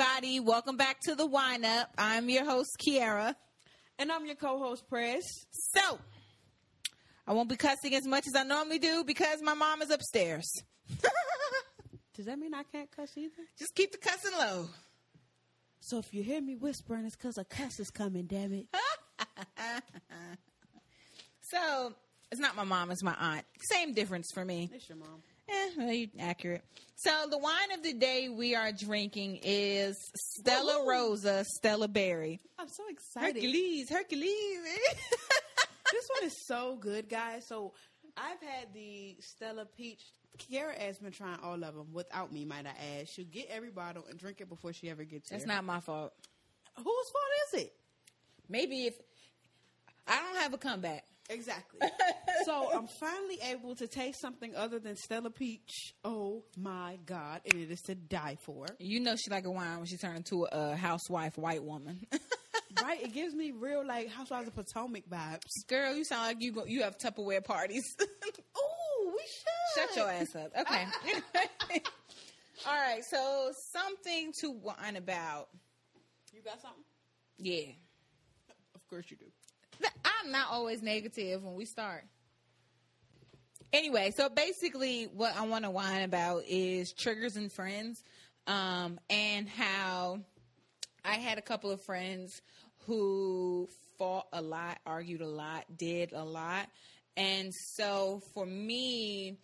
everybody. Welcome back to the Wine Up. I'm your host, Kiara. And I'm your co-host, Press. So, I won't be cussing as much as I normally do because my mom is upstairs. Does that mean I can't cuss either? Just keep the cussing low. So if you hear me whispering, it's because a cuss is coming, damn it. So, it's not my mom, it's my aunt. Same difference for me. It's your mom. Eh, accurate. So the wine of the day we are drinking is Stella Woo-hoo. Rosa, Stella Berry. I'm so excited. Hercules, Hercules. this one is so good, guys. So I've had the Stella Peach. Kiara has been trying all of them without me, might I add. She'll get every bottle and drink it before she ever gets it. That's here. not my fault. Whose fault is it? Maybe if I don't have a comeback. Exactly. so I'm finally able to taste something other than Stella Peach. Oh my God. And it is to die for. You know she like a wine when she turned into a housewife white woman. right? It gives me real, like, Housewives of Potomac vibes. Girl, you sound like you go, you have Tupperware parties. Ooh, we should. Shut your ass up. Okay. All right. So something to whine about. You got something? Yeah. Of course you do. I'm not always negative when we start. Anyway, so basically, what I want to whine about is triggers and friends, um, and how I had a couple of friends who fought a lot, argued a lot, did a lot, and so for me,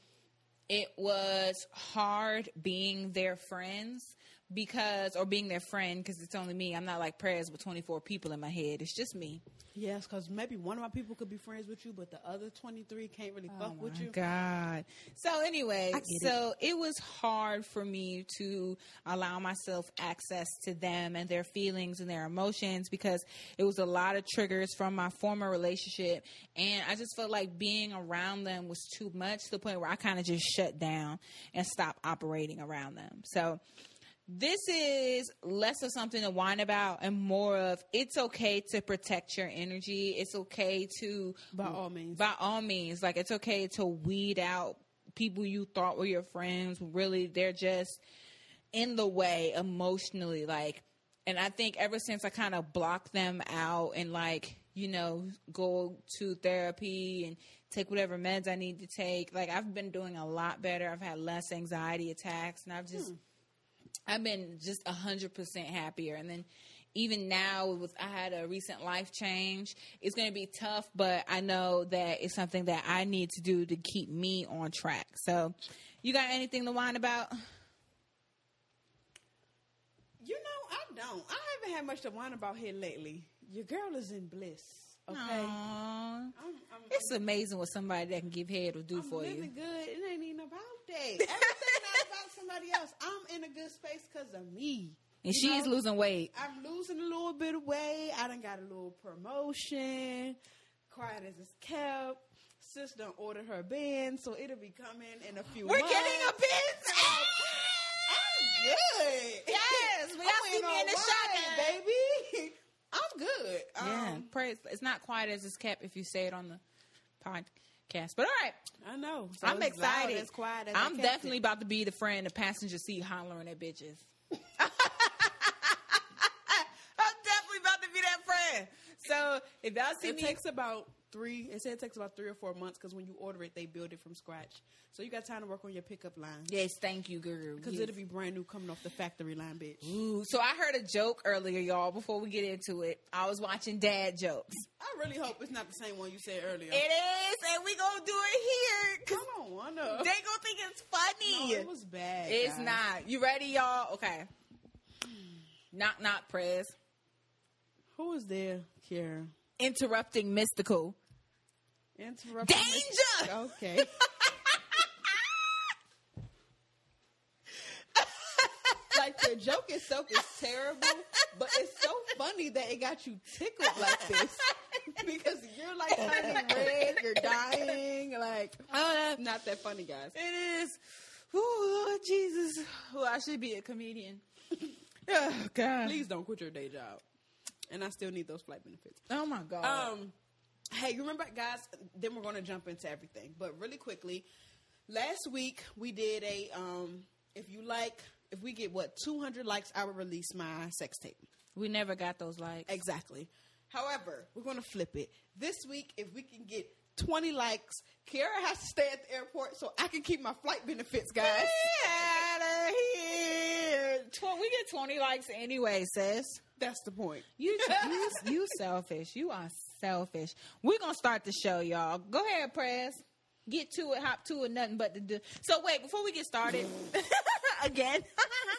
it was hard being their friends because, or being their friend because it's only me. I'm not like prayers with 24 people in my head. It's just me. Yes, because maybe one of my people could be friends with you, but the other 23 can't really oh fuck with you. Oh God. So anyway, I get so it. was hard for me to allow myself access to them and their feelings and their emotions because it was a lot of triggers from my former relationship and I just felt like being around them was too much to the point where I kind of just shut down and stopped operating around them. So this is less of something to whine about and more of it's okay to protect your energy. It's okay to By all means. by all means, like it's okay to weed out people you thought were your friends. Really, they're just in the way emotionally. Like, and I think ever since I kind of blocked them out and like, you know, go to therapy and take whatever meds I need to take, like I've been doing a lot better. I've had less anxiety attacks and I've just, hmm. I've been just a hundred percent happier. And then even now with I had a recent life change, it's gonna be tough, but I know that it's something that I need to do to keep me on track. So you got anything to whine about? You know, I don't. I haven't had much to whine about here lately. Your girl is in bliss. Okay. Aww. I'm, I'm, It's amazing what somebody that can give head will do I'm for living you. good. It ain't even about that. Everything not about somebody else. I'm in a good space because of me. And You she's know? losing weight. I'm losing a little bit of weight. I done got a little promotion. Quiet as it's kept. Sis done ordered her band, so it'll be coming in a few We're months. getting a biz. I'm good. Yes, we I'm all see in me a in the wine, shot. baby. I'm good. Yeah, Um, praise. It's not quiet as it's kept if you say it on the podcast. But all right, I know. So I'm excited. As quiet as I'm definitely it. about to be the friend in the passenger seat hollering at bitches. I'm definitely about to be that friend. So if y'all see It me, takes about three. It said it takes about three or four months because when you order it, they build it from scratch. So you got time to work on your pickup line yes, thank you, girl. because Yes. it'll be brand new coming off the factory line, bitch. Ooh, so I heard a joke earlier, y'all. Before we get into it, I was watching dad jokes. I really hope it's not the same one you said earlier. It is, and we gonna do it here I because don't wanna. they gonna think it's funny. no, it was bad. It's guys. not. You ready, y'all? Okay. Knock, knock, press. Who is there, Kara? Interrupting mystical. Interrupt. Danger! Okay. like the joke itself is terrible, but it's so funny that it got you tickled like this because you're like turning red, you're dying, like Oh, not that funny, guys. it is. Oh, Jesus. Well, I should be a comedian. Oh, God. Please don't quit your day job. And I still need those flight benefits. Oh, my God. Um, hey, you remember, guys? Then we're going to jump into everything, but really quickly. Last week we did a um, if you like if we get what 200 likes, I will release my sex tape. We never got those likes. Exactly. However, we're going to flip it. This week, if we can get 20 likes, Kiara has to stay at the airport so I can keep my flight benefits, guys. Get out of here. We get 20 likes anyway, sis. That's the point. You, you, you selfish. You are selfish. We're going to start the show, y'all. Go ahead, press. Get to it, hop to it, nothing but to do. So, wait, before we get started, again,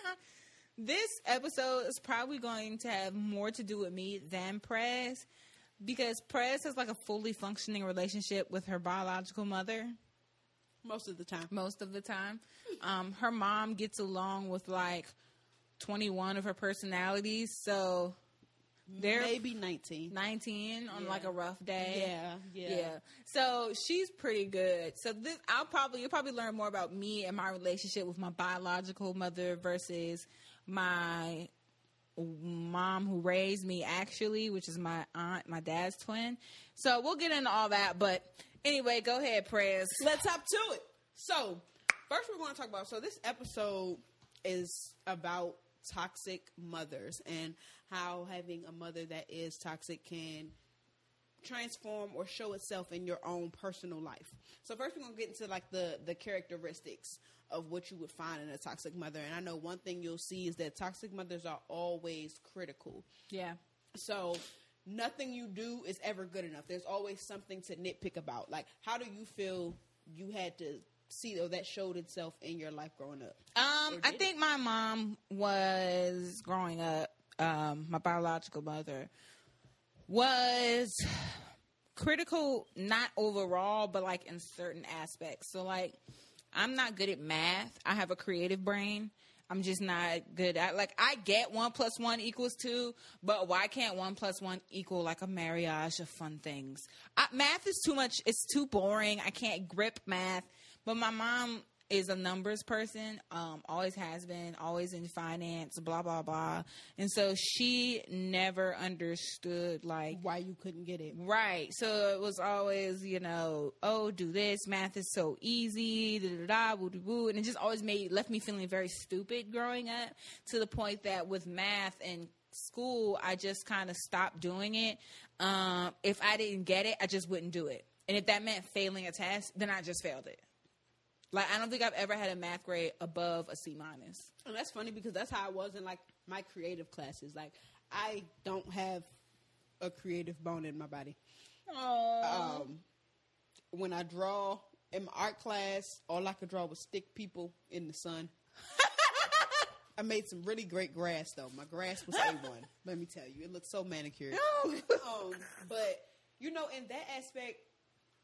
this episode is probably going to have more to do with me than Prez because Prez has like a fully functioning relationship with her biological mother Most of the time. most of the time. Um, her mom gets along with like 21 of her personalities, so they're Maybe 19. 19 on Yeah. like a rough day. Yeah, yeah. yeah. So she's pretty good. So this, I'll probably you'll probably learn more about me and my relationship with my biological mother versus my mom who raised me actually, which is my aunt, my dad's twin. So we'll get into all that. But anyway, go ahead, prayers. Let's hop to it. So, first we're going to talk about. So, this episode is about toxic mothers and how having a mother that is toxic can transform or show itself in your own personal life. So first we're going to get into like the the characteristics of what you would find in a toxic mother. And I know one thing you'll see is that toxic mothers are always critical. Yeah. So nothing you do is ever good enough. There's always something to nitpick about. Like, how do you feel you had to see or that showed itself in your life growing up? Um, I think my mom was growing up. Um, my biological mother was critical, not overall, but like in certain aspects. So, like, I'm not good at math. I have a creative brain. I'm just not good at like I get one plus one equals two, but why can't one plus one equal like a marriage of fun things? I, math is too much. It's too boring. I can't grip math. But my mom is a numbers person. Um, always has been. Always in finance. Blah blah blah. And so she never understood like Why you couldn't get it? Right. So it was always, you know, oh, do this. Math is so easy. Da da da. Woo woo. And it just always made left me feeling very stupid growing up to the point that with math and school, I just kind of stopped doing it. Um, if I didn't get it, I just wouldn't do it. And if that meant failing a test, then I just failed it. Like I don't think I've ever had a math grade above a C minus. And that's funny because that's how I was in like my creative classes. Like, I don't have a creative bone in my body. Um, when I draw in my art class, all I could draw was stick people in the sun. I made some really great grass though. My grass was A one. Let me tell you, it looked so manicured. um, but you know, in that aspect,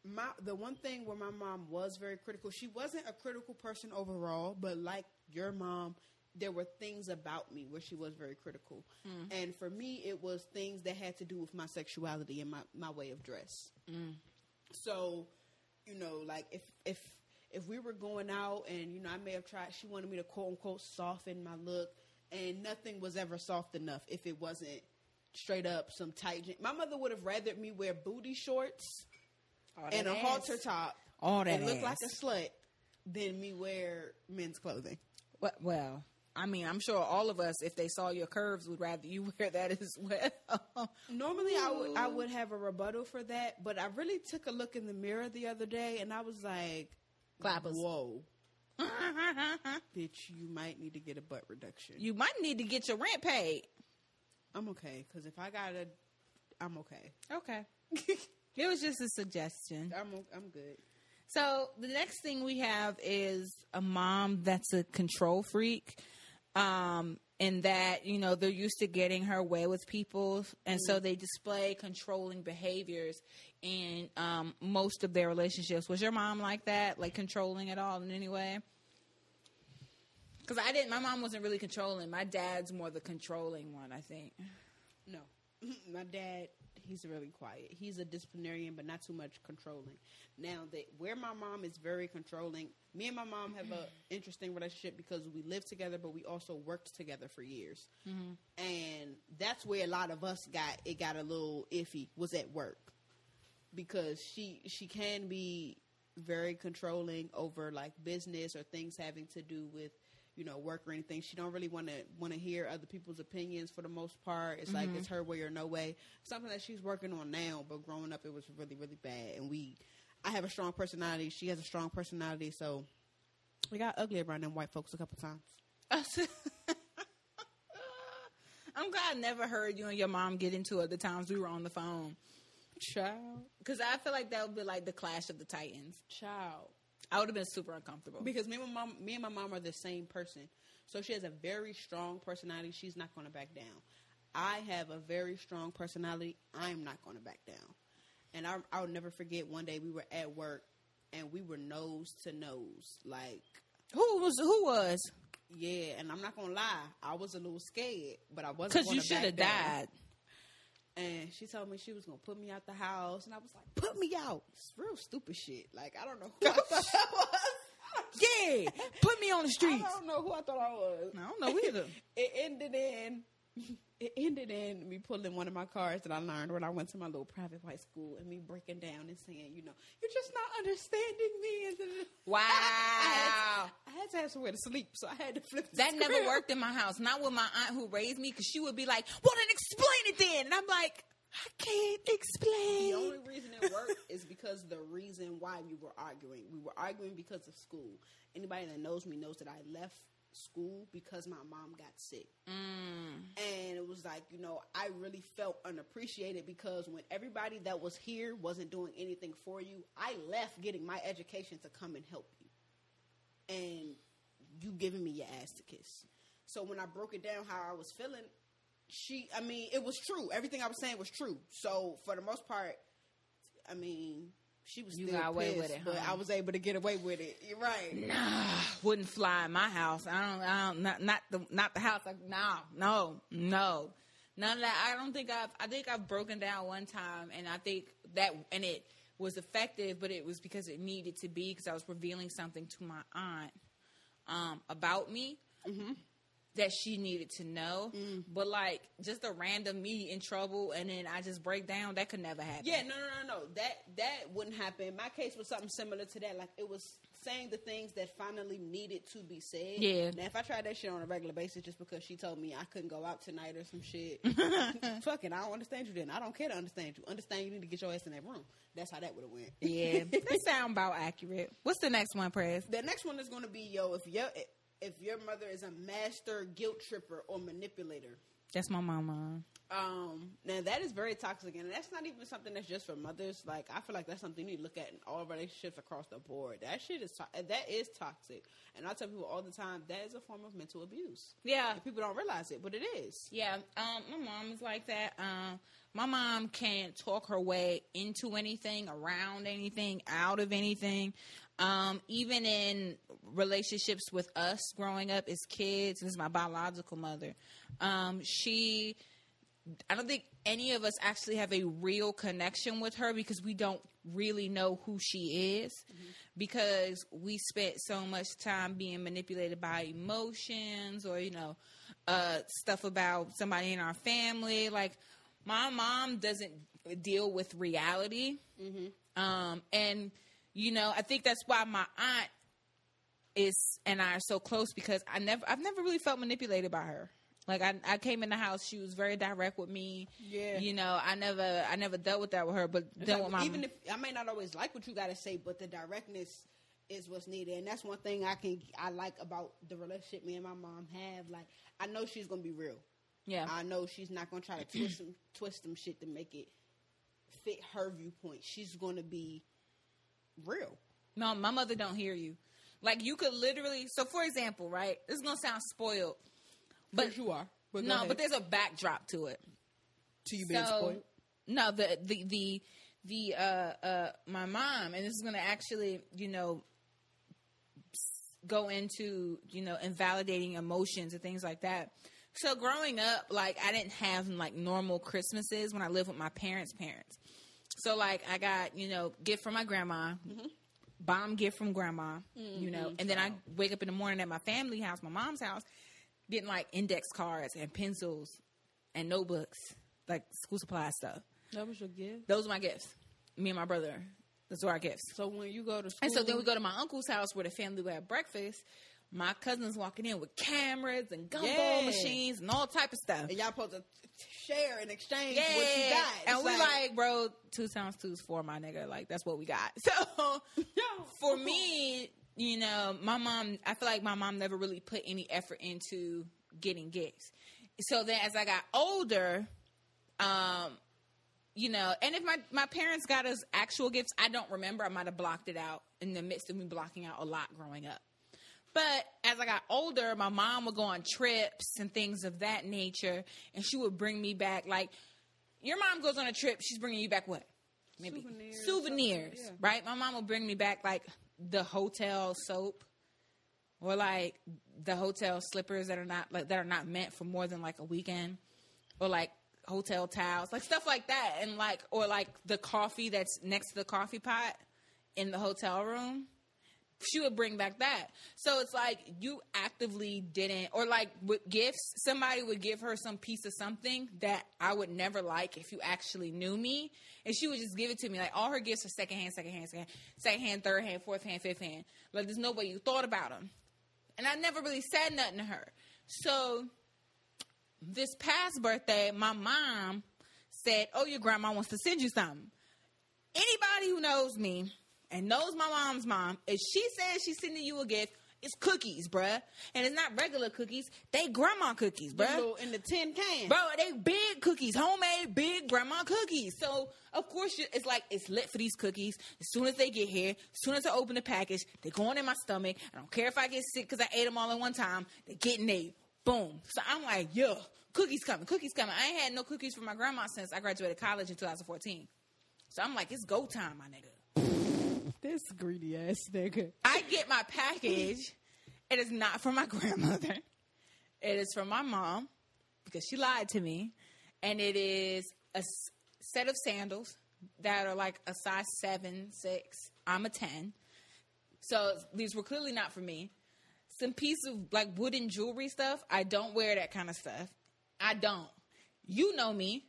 my the one thing where my mom was very critical, she wasn't a critical person overall, but like your mom, there were things about me where she was very critical. Hmm. And for me, it was things that had to do with my sexuality and my, my way of dress. Hmm. So, you know, like if if if we were going out and you know I may have tried, she wanted me to quote unquote soften my look, and nothing was ever soft enough if it wasn't straight up some tight. My mother would have rather me wear booty shorts and a ass. halter top All that and look like a slut than me wear men's clothing. Well, well, I mean, I'm sure all of us, if they saw your curves, would rather you wear that as well. Normally, I would I would have a rebuttal for that, but I really took a look in the mirror the other day, and I was like, Clappers. "Whoa, bitch! You might need to get a butt reduction." you might need to get your rent paid. I'm okay because if I gotta, I'm okay. Okay. It was just a suggestion. I'm I'm good. So the next thing we have is a mom that's a control freak. Um, in that, you know, they're used to getting her way with people and so they display controlling behaviors in um, most of their relationships. Was your mom like that? Like controlling at all in any way? Because I didn't. My mom wasn't really controlling. My dad's more the controlling one, I think. No, my dad, he's really quiet. He's a disciplinarian, but not too much controlling. Now that where my mom is very controlling, me and my mom have a mm-hmm. interesting relationship because we live together, but we also worked together for years, mm-hmm. and that's where a lot of us got it got a little iffy. Was at work because she she can be very controlling over like business or things having to do with you know, work or anything. She don't really want to want to hear other people's opinions for the most part. It's like it's mm-hmm. her way or no way. Something that she's working on now, but growing up it was really really bad. And we, I have a strong personality. She has a strong personality, so we got ugly around them white folks a couple times. I'm glad I never heard you and your mom get into it the times we were on the phone. Child, Because I feel like that would be like the clash of the titans. child. I would have been super uncomfortable. Because me and my mom, me and my mom are the same person. So she has a very strong personality. She's not going to back down. I have a very strong personality. I'm not going to back down. And I, I'll never forget one day we were at work and we were nose to nose. Like, Who was who was? yeah. And I'm not going to lie, I was a little scared, but I wasn't. Because you should have died. And she told me she was gonna put me out the house, and I was like, "Put me out!" It's real stupid shit. Like I don't know who I thought I was. Yeah, put me on the streets. I don't know who I thought I was. I don't know either. it ended in it ended in me pulling one of my cards that I learned when I went to my little private white school and me breaking down and saying, you know, you're just not understanding me. Wow. I had, I had to have somewhere to sleep, so I had to flip. the That never worked in my house. Not with my aunt who raised me, because she would be like, "Well, then explain it then." And I'm like, "I can't explain." The only reason it worked is because the reason why we were arguing. We were arguing because of school. Anybody that knows me knows that I left school because my mom got sick. Mm. And it was like, you know, I really felt unappreciated because when everybody that was here wasn't doing anything for you, I left getting my education to come and help you. And you giving me your ass to kiss. So when I broke it down how I was feeling, she, I mean, it was true. Everything I was saying was true. So for the most part, I mean, she was You still got away with pissed, it, but? I was able to get away with it. You're right. nah, wouldn't fly in my house. I don't. I don't. Not, not the. Not the house. Like no, no, no. None of that. I don't think I've. I think I've broken down one time, and I think that and it was effective, but it was because it needed to be because I was revealing something to my aunt um, about me. That she needed to know, mm. but like just a random me in trouble, and then I just break down. That could never happen. Yeah, no, no, no, no. That that wouldn't happen. My case was something similar to that. Like it was saying the things that finally needed to be said. Yeah. Now, if I tried that shit on a regular basis just because she told me I couldn't go out tonight or some shit, fuck it, I don't understand you. Then I don't care to understand you. Understand you need to get your ass in that room. That's how that would have went. yeah, that sound about accurate. What's the next one, Prez? The next one is going to be yo. If your if your mother is a master guilt tripper or manipulator. That's my mama. Um, now that is very toxic, and that's not even something that's just for mothers. Like I feel like that's something you need to look at in all relationships across the board. That shit is to- that is toxic, and I tell people all the time that is a form of mental abuse. Yeah, And people don't realize it, but it is. yeah. Um, my mom is like that. Um, my mom can't talk her way into anything, around anything, out of anything. Um, even in relationships with us growing up as kids, this is my biological mother. Um, she I don't think any of us actually have a real connection with her because we don't really know who she is because we spent so much time being manipulated by emotions or you know uh, stuff about somebody in our family. Like my mom doesn't deal with reality. Um, and you know i think that's why my aunt is and I are so close because I never I've never really felt manipulated by her. Like I I came in the house, she was very direct with me. Yeah. You know, I never I never dealt with that with her, but It's then like, with my even if I may not always like what you got to say, but the directness is what's needed, and that's one thing I can I like about the relationship me and my mom have. Like I know she's gonna be real. yeah. I know she's not gonna try to twist some twist some shit to make it fit her viewpoint. She's gonna be real. No, my mother don't hear you. Like you could literally so for example, right? This is gonna sound spoiled. But But you are. But no, but there's a backdrop to it. to you being So- spoiled. No, the the the the uh uh my mom, and this is gonna actually, you know, go into you know invalidating emotions and things like that. So growing up, like I didn't have like normal Christmases when I lived with my parents' parents. So like I got you know gift from my grandma, mm-hmm. bomb gift from grandma, mm-hmm. you know, and then I wake up in the morning at my family house, my mom's house, getting like index cards and pencils and notebooks, like school supply stuff. That was your gift. Those are my gifts. Me and my brother. Those are our gifts. So when you go to school, And so then we go to my uncle's house where the family would have breakfast. My cousins walking in with cameras and gumball Yeah. machines and all type of stuff. And y'all supposed to share and exchange Yeah, what you got. and we like, bro, two times two is four, my nigga. Like that's what we got. So for me, you know, my mom, I feel like my mom never really put any effort into getting gifts. So then as I got older, um, you know, and if my, my parents got us actual gifts, I don't remember. I might have blocked it out in the midst of me blocking out a lot growing up. But as I got older, my mom would go on trips and things of that nature, and she would bring me back like your mom goes on a trip, she's bringing you back what? Maybe Souvenirs, souvenirs, yeah. right? My mom will bring me back like the hotel soap or like the hotel slippers that are not like that are not meant for more than like a weekend or like hotel towels, like stuff like that and like or like the coffee that's next to the coffee pot in the hotel room she would bring back that. So it's like you actively didn't, or like with gifts, somebody would give her some piece of something that I would never like if you actually knew me, and she would just give it to me. Like all her gifts are second hand, second hand, second hand, second hand, third hand, fourth hand, fifth hand. Like there's no way you thought about them, and I never really said nothing to her. So this past birthday, my mom said, "Oh, your grandma wants to send you something." anybody who knows me and knows my mom's mom, if she says she's sending you a gift, it's cookies, bruh. And it's not regular cookies, they grandma cookies, bruh. in the tin can. Bro, they big cookies, homemade big grandma cookies. So of course it's like it's lit for these cookies. As soon as they get here, as soon as I open the package, they're going in my stomach. I don't care if I get sick because I ate them all at one time. They're getting they boom. So I'm like, yeah, cookies coming, cookies coming. I ain't had no cookies from my grandma since I graduated college in 2014. So I'm like, it's go time, my nigga. This greedy ass nigga. I get my package. It is not from my grandmother. It is from my mom because she lied to me. And it is a set of sandals that are like a size seven, six. I'm a 10. So these were clearly not for me. Some piece of like wooden jewelry stuff. I don't wear that kind of stuff. I don't. You know me.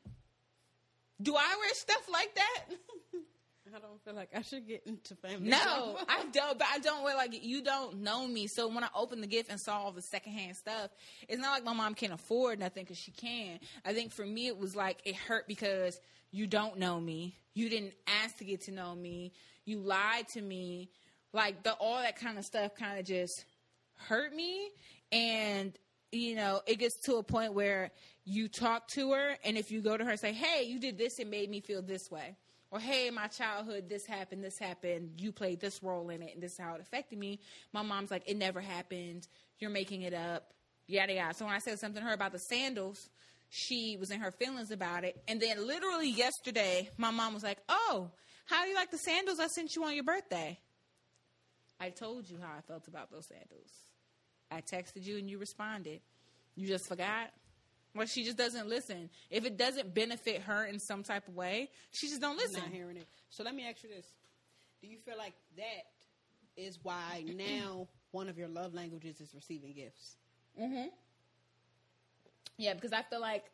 Do I wear stuff like that? I don't feel like I should get into family. No. I don't. But I don't wear like you don't know me. So when I opened the gift and saw all the secondhand stuff, it's not like my mom can't afford nothing because she can. I think for me it was like it hurt because you don't know me. You didn't ask to get to know me. You lied to me. Like the all that kind of stuff kind of just hurt me. And you know, it gets to a point where you talk to her, and if you go to her and say, "Hey, you did this and made me feel this way," or "Hey, my childhood, this happened, this happened, you played this role in it, and this is how it affected me," my mom's like, "It never happened. You're making it up." Yada yada. So when I said something to her about the sandals, she was in her feelings about it, and then literally yesterday, my mom was like, "Oh, how do you like the sandals I sent you on your birthday?" I told you how I felt about those sandals. I texted you and you responded. You just forgot? Well, she just doesn't listen. If it doesn't benefit her in some type of way, she just don't I'm listen. not hearing it. So let me ask you this: Do you feel like that is why now one of your love languages is receiving gifts? Mm-hmm. Yeah, because I feel like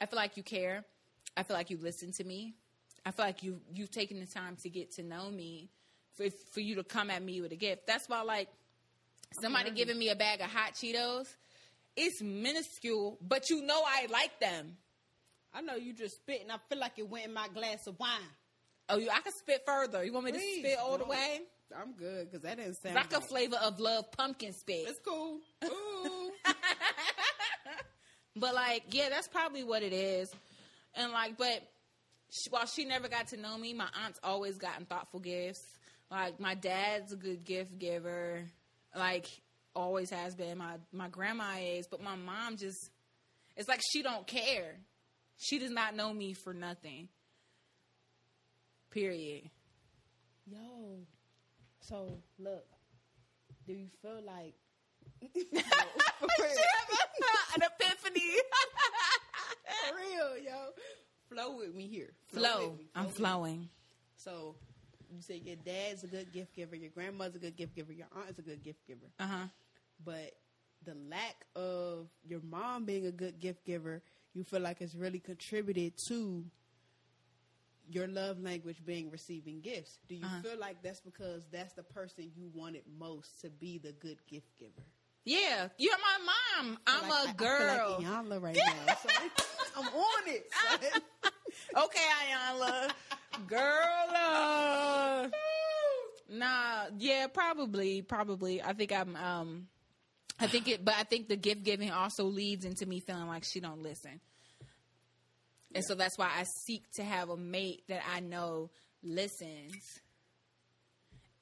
I feel like you care. I feel like you listen to me. I feel like you you've taken the time to get to know me for for you to come at me with a gift. That's why like somebody giving me a bag of hot Cheetos, it's minuscule, but you know I like them. I know you just spit, and I feel like it went in my glass of wine. Oh, you I can spit further. You want me Please, to spit all the way? I'm good because that didn't sound Like a flavor of love pumpkin spit. It's cool. Ooh. But like, yeah, that's probably what it is. And like, but she, while she never got to know me, my aunt's always gotten thoughtful gifts. Like my dad's a good gift giver. Like always has been. My my grandma is, but my mom just it's like she don't care. She does not know me for nothing. Period. Yo, so look, do you feel like An epiphany. for real, yo? Flow with me here. Flow. with me. I'm with me. flowing. So you say your dad's a good gift giver, your grandmother's a good gift giver, your aunt is a good gift giver, Uh huh. But the lack of your mom being a good gift giver, you feel like it's really contributed to your love language being receiving gifts. Do you Uh-huh. feel like that's because that's the person you wanted most to be the good gift giver? Yeah, you're my mom. I'm Like, I- a girl. I feel like Iyanla right now. So I'm on it. son. okay, Iyanla. Girl, uh, nah, yeah, probably, probably. I think I'm, um, I think it, but I think the gift giving also leads into me feeling like she don't listen, and so that's why I seek to have a mate that I know listens.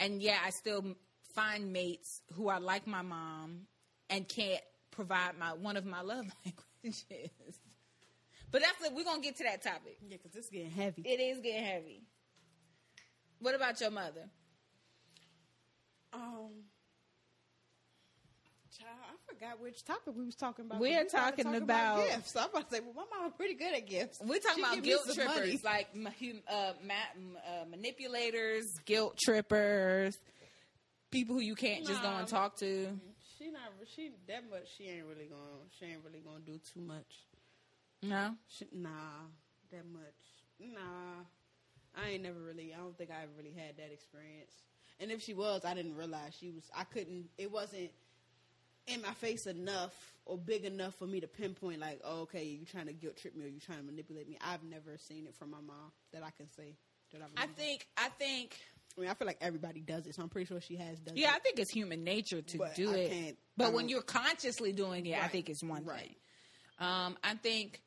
And yeah, I still find mates who are like my mom and can't provide my one of my love languages. But that's. We're gonna get to that topic. yeah, because it's getting heavy. It is getting heavy. What about your mother? Um, forgot which topic we was talking about. We're We talking about- gifts. I'm about to say, well, my mom pretty good at gifts. We're talking She about guilt trippers, money. like uh, ma- uh, manipulators, guilt trippers, people who you can't just go and talk to. She not. She that much. She ain't really gonna. She ain't really gonna do too much. No, She, nah, that much. Nah, I ain't never really. I don't think I ever really had that experience. And if she was, I didn't realize she was. I couldn't. It wasn't in my face enough or big enough for me to pinpoint. Like, oh, okay, you're trying to guilt trip me or you're trying to manipulate me. I've never seen it from my mom that I can say that I. I think I think I mean, I feel like everybody does it, so I'm pretty sure she has done. yeah, I think it's human nature to But do I it. But when you're consciously doing it, I think it's one right. thing. Um, I think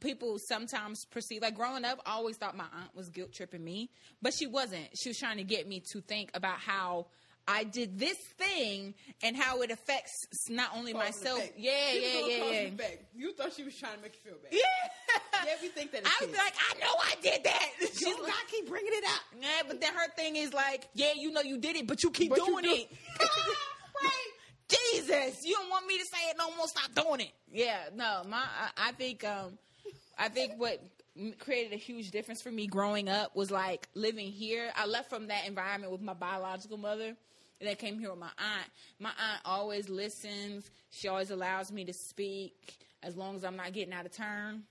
people sometimes perceive like growing up, I always thought my aunt was guilt tripping me, but she wasn't. She was trying to get me to think about how I did this thing and how it affects not only Cause myself. Yeah, yeah, yeah, yeah. and. You thought she was trying to make you feel bad. Yeah. Yeah, we think that. I would be like, I know I did that. She's like, I keep bringing it up. yeah, but then her thing is like, yeah, you know you did it, but you keep But you doing do- it. right? Jesus, you don't want me to say it no more. Stop doing it. Yeah, no, my, I, I think, um, I think what created a huge difference for me growing up was like living here. I left from that environment with my biological mother. Then came here with my aunt. My aunt always listens. She always allows me to speak as long as I'm not getting out of turn.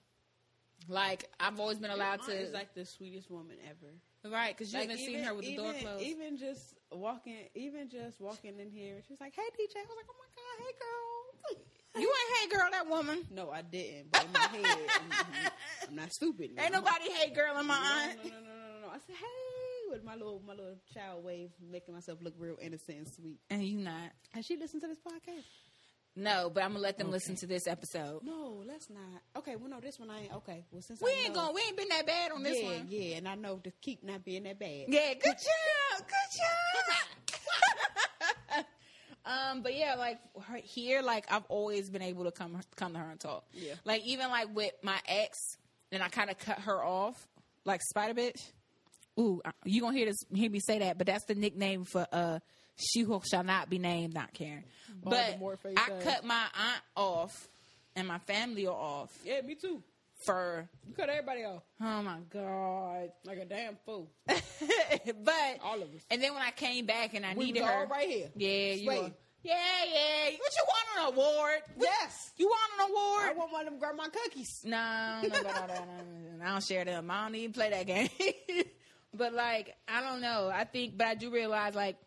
Like I've always been allowed to, is like the sweetest woman ever. right? Because you Like, haven't seen her with the even, door closed. Even just walking, even just walking in here, she was like, "Hey, DJ." I was like, "Oh my god, hey girl." You ain't hey girl, that woman. No, I didn't. But in my head, I'm, I'm not stupid. now. Ain't nobody hey girl in my No, aunt. no, no, no, no, no, no. I said, "Hey," with my little, my little child wave, making myself look real innocent and sweet. And you not. Has she listened to this podcast? No, but I'm gonna let them Okay. listen to this episode. No, let's not. Okay, well, no, this one I ain't. Okay, well, since We I ain't know, going. We ain't been that bad on this yeah, one. yeah, and I know to keep not being that bad. Yeah, good job, good job. um, but yeah, like her, here, like I've always been able to come come to her and talk. Yeah. like even like with my ex, and I kind of cut her off, like Spider Bitch. Ooh, uh, you gonna hear this? Hear me say that? But that's the nickname for uh, she who shall not be named, not Karen. But I ass. cut my aunt off, and my family are off Yeah, me too. for. You cut everybody off Oh my god! like a damn fool. but All of us. And then when I came back and I We needed her, all right here. Yeah, you. Yeah, yeah. What you want an award? What- Yes. You want an award? I want one of them grandma cookies. No, I don't know about all that. I don't share them. I don't even play that game. but like, I don't know. I think, but I do realize like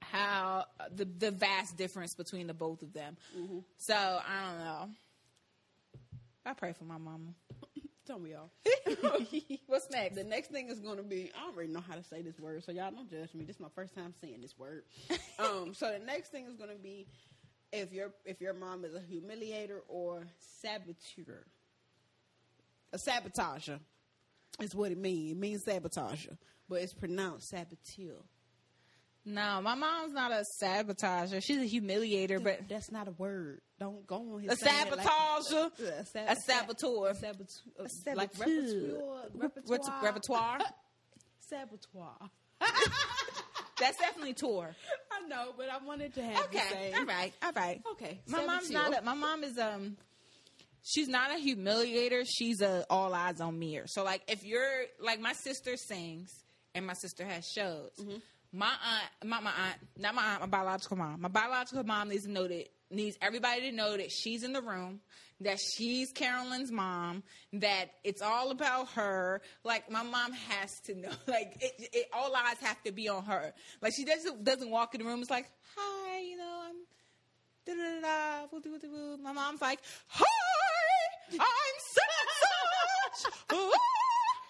how the the vast difference between the both of them. Mm-hmm. So I don't know. I pray for my mama. Tell me y'all. What's next? The next thing is going to be I don't really know how to say this word, so y'all don't judge me. This is my first time saying this word. um, so the next thing is going to be if your if your mom is a humiliator or saboteur. A sabotager is what it means. It means sabotage, but it's pronounced saboteur. No, my mom's not a sabotager. She's a humiliator, but That's not a word. Don't go on here. a it like- sabotager. a, sab- A saboteur. A saboteur. A Like saboteur. repertoire. Repertoire. Saboteur. That's definitely tour. I know, but I wanted to have Okay, all right, all right. Okay, My mom's not. A, my mom is um. She's not a humiliator. She's a all eyes on me. So like, if you're like my sister sings and my sister has shows. Mm-hmm. My aunt, not my aunt, not my aunt, my biological mom. My biological mom needs to know that needs everybody to know that she's in the room, that she's Carolyn's mom, that it's all about her. Like my mom has to know. Like it, it all eyes have to be on her. Like she doesn't doesn't walk in the room. It's like, hi, you know, I'm. Da, da, da. My mom's like, hi, I'm such and such.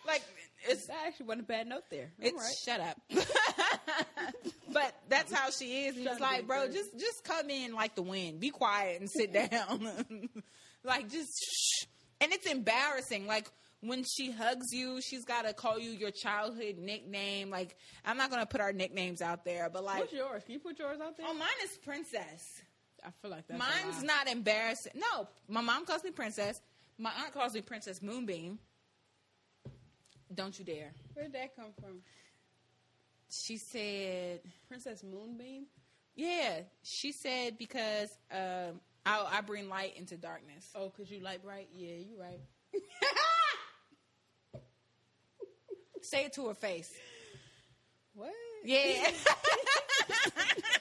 like it's That actually wasn't a bad note there. All it's right. shut up. but that's how she is. It's like, bro, just just come in like the wind. Be quiet and sit down. like just shh. And it's embarrassing. Like when she hugs you, she's gotta call you your childhood nickname. Like I'm not gonna put our nicknames out there, but like What's yours? Can you put yours out there? Oh mine is princess. I feel like that's a Mine's not embarrassing. No, my mom calls me princess. My aunt calls me Princess Moonbeam. Don't you dare. Where did that come from? She said Princess Moonbeam. Yeah, she said because um, I, I bring light into darkness. Oh, cause you light bright. Yeah, you right. Say it to her face. What? Yeah,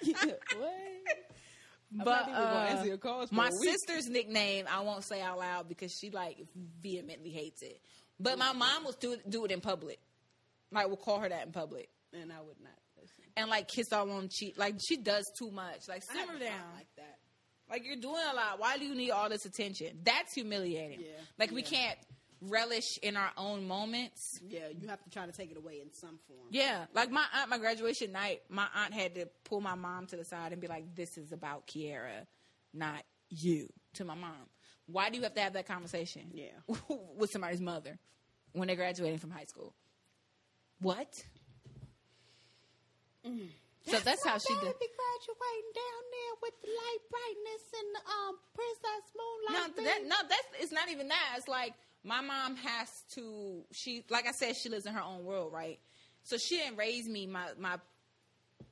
what? But not even gonna uh, calls my sister's nickname I won't say out loud because she like vehemently hates it. But my mom will do do it in public. Like we'll call her that in public And I would not listen. and like kiss all on cheek. Like she does too much. Like simmer down. like that. Like you're doing a lot. Why do you need all this attention? That's humiliating. Yeah, Like we yeah. can't relish in our own moments. Yeah, you have to try to take it away in some form. Yeah, like my aunt, my graduation night, my aunt had to pull my mom to the side and be like, "This is about Kiara, not you." To my mom, why do you have to have that conversation? Yeah. with somebody's mother when they're graduating from high school. What? So that's how she did. be graduating down there with the light brightness and the um princess moonlight. No, that, no, that's it's not even that. It's like my mom has to. She, like I said, she lives in her own world, right? So she didn't raise me my my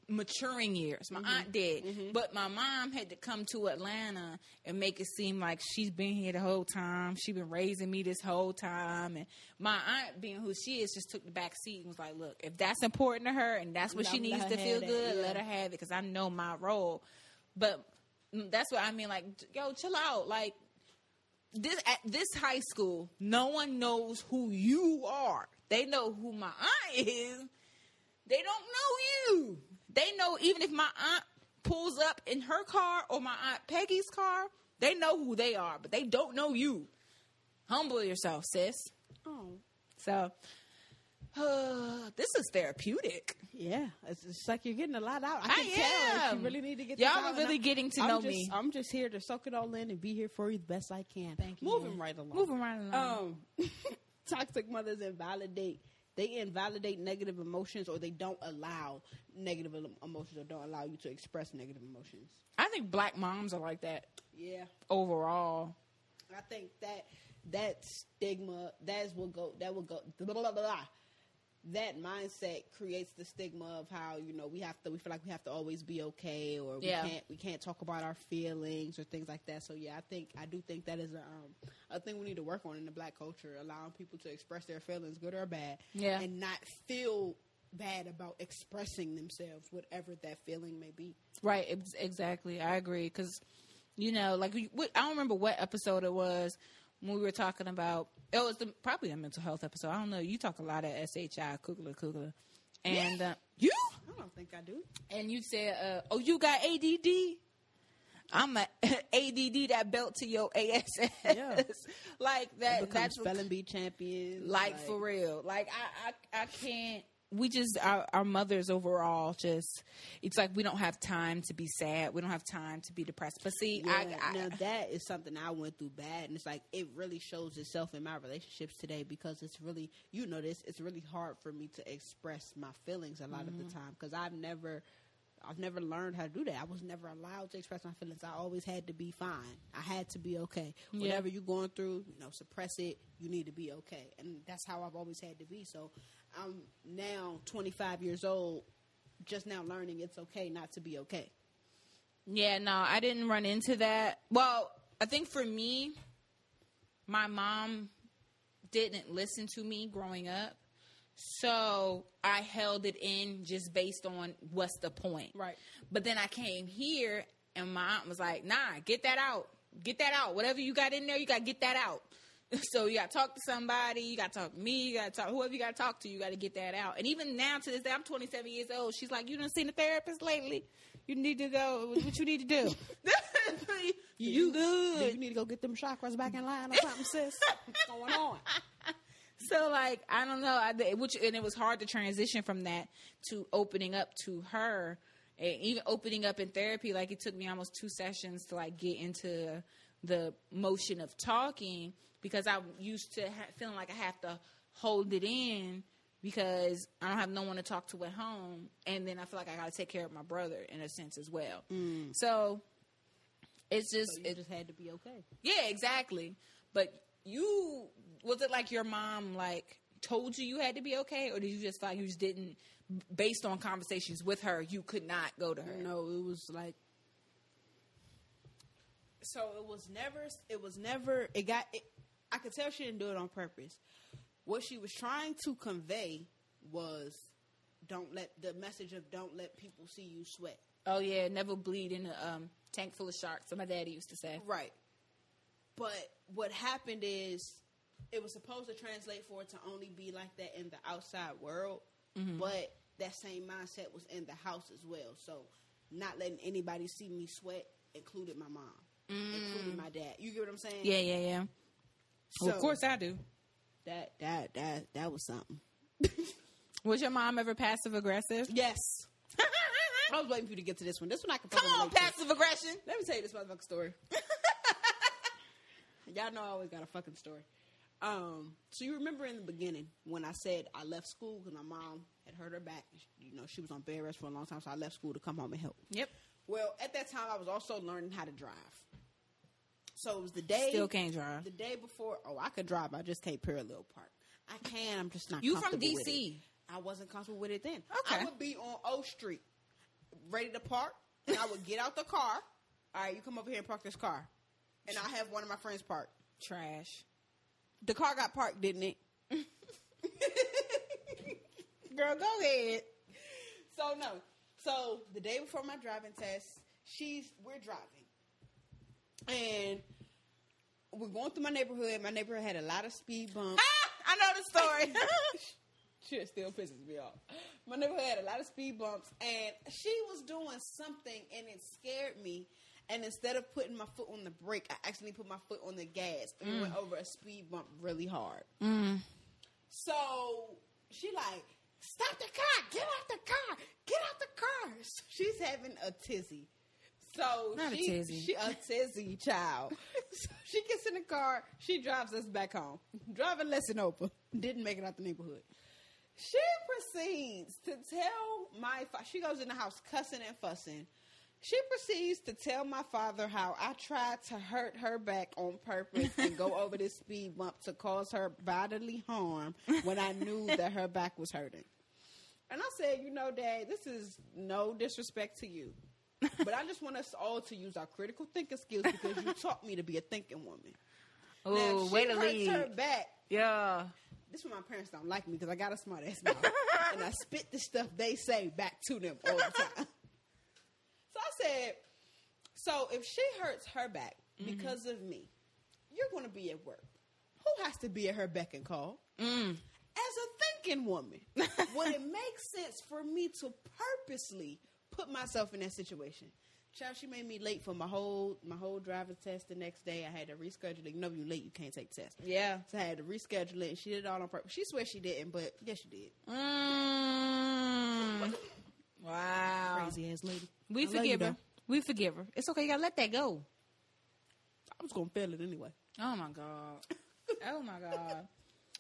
maturing years. My mm-hmm. aunt did, mm-hmm. but my mom had to come to Atlanta and make it seem like she's been here the whole time. She's been raising me this whole time, and my aunt, being who she is, just took the back seat and was like, "Look, if that's important to her and that's what she Let- let needs to feel good, yeah. let her have it because I know my role." But that's what I mean. Like, yo, chill out. Like, this at this high school, no one knows who you are. They know who my aunt is. They don't know you. They know even if my aunt pulls up in her car or my aunt Peggy's car, they know who they are, but they don't know you. Humble yourself, sis. Oh, So, this is therapeutic. yeah. It's, it's like you're getting a lot out. I I can tell. Am. you really need to get. Y'all are really getting to I'm know just, me. I'm just here to soak it all in and be here for you the best I can. Thank you. Moving man. right along. Moving right along. Um, toxic mothers invalidate. They invalidate negative emotions, or they don't allow negative emotions, or don't allow you to express negative emotions. I think black moms are like that Yeah, overall. I think that that stigma that is what go that will go blah, blah, blah, blah. That mindset creates the stigma of how you know we have to we feel like we have to always be okay or we Yeah. can't we can't talk about our feelings or things like that so yeah i think i do think that is a um a thing we need to work on in the black culture allowing people to express their feelings good or bad Yeah. and not feel bad about expressing themselves whatever that feeling may be Right, exactly. I agree because you know, like we, I don't remember what episode it was when we were talking about. It was the, probably a mental health episode. I don't know. You talk a lot of SHI, Kugler Kugler, and uh, you i don't think i do and you said, uh, "Oh, you got ADD." I'm a ADD that belt to your ASS. Yeah. like that. That's spelling bee champions like, for real like i i, I can't we just our, our mothers overall just it's like we don't have time to be sad we don't have time to be depressed but see Yeah, I, I now that is something I went through bad, and it's like it really shows itself in my relationships today because it's really, you know, this it's really hard for me to express my feelings a lot of Mm-hmm. the time because I've never, I've never learned how to do that. I was never allowed to express my feelings. I always had to be fine. I had to be okay. Yeah. Whatever you're going through, you know, suppress it. You need to be okay, and that's how I've always had to be. So I'm now 25 years old, just now learning it's okay not to be okay. yeah no i didn't run into that well i think for me my mom didn't listen to me growing up so i held it in just based on what's the point Right. But then I came here And my aunt was like, nah, get that out. Get that out. Whatever you got in there, you got to get that out. So you got to talk to somebody. You got to talk to me. You got to talk whoever you got to talk to. You got to get that out. And even now to this day, I'm 27 years old. She's like, you done seen a therapist lately? You need to go. What you need to do? you good? You need to go get them chakras back in line or something, sis. What's going on? So like I don't know, I, which and it was hard to transition from that to opening up to her, and even opening up in therapy. Like it took me almost two sessions to like get into the motion of talking because I'm used to ha- feeling like I have to hold it in because I don't have no one to talk to at home, and then I feel like I got to take care of my brother in a sense as well. Mm. So it's just So you it, just had to be okay. yeah, exactly. But you was it like your mom like told you you had to be okay, or did you just feel like you just didn't, based on conversations with her, you could not go to her? No, it was like. So it was never. It was never. It got. It, I could tell she didn't do it on purpose. What she was trying to convey was, don't let the message of don't let people see you sweat. Oh yeah, never bleed in a um, tank full of sharks. So my daddy used to say. Right. But what happened is it was supposed to translate for it to only be like that in the outside world, but that same mindset was in the house as well. So not letting anybody see me sweat included my mom, including my dad. You get what I'm saying? Yeah, yeah, yeah. So well, of course I do. that that that that was something. Was your mom ever passive aggressive? Yes. I was waiting for you to get to this one. This one I can Come on, relate to. passive aggression. Let me tell you this motherfucking story. Y'all know I always got a fucking story. Um, so you remember in the beginning when I said I left school because my mom had hurt her back. You know, she was on bed rest for a long time, so I left school to come home and help. Yep. Well, at that time, I was also learning how to drive. So it was the day. Still can't drive. The day before. Oh, I could drive. I just can't parallel park. I can. I'm just not. You from DC? I wasn't comfortable with it then. Okay. I would be on O Street, ready to park, and I would get out the car. All right, you come over here and park this car, and I have one of my friends park. Trash. The car got parked, didn't it? Girl, go ahead. So no. So the day before my driving test, she's we're driving, and we're going through my neighborhood. My neighborhood had a lot of speed bumps. I know the story. Shit still pisses me off. My neighborhood had a lot of speed bumps, and she was doing something, and it scared me. And instead of putting my foot on the brake, I actually put my foot on the gas and we went mm. over a speed bump really hard. Mm. So she like, stop the car, get out the car, get out the car. She's having a tizzy. So Not a she, tizzy. she a tizzy child. so she gets in the car, she drives us back home. Driving lesson over. Didn't make it out the neighborhood. She proceeds to tell my fa- she goes in the house cussing and fussing. She proceeds to tell my father how I tried to hurt her back on purpose and go over this speed bump to cause her bodily harm when I knew that her back was hurting. And I said, you know, Dad, this is no disrespect to you. But I just want us all to use our critical thinking skills because you taught me to be a thinking woman. Oh, if way she to hurts lead. her back. Yeah. This is why my parents don't like me because I got a smart ass mouth. and I spit the stuff they say back to them all the time. so I said, so if she hurts her back Mm-hmm. because of me, you're going to be at work. Who has to be at her beck and call? Mm. As a thinking woman, would it make sense for me to purposely put myself in that situation? Child, she made me late for my whole my whole driver's test the next day. I had to reschedule it. You know, if you late, you can't take the test. Yeah. So I had to reschedule it, and she did it all on purpose. She swears she didn't, but yes, she did. Mm. Wow. Crazy ass lady. We I forgive her. though. We forgive her. It's okay. You gotta let that go. I was gonna fail it anyway Oh my god. oh my god.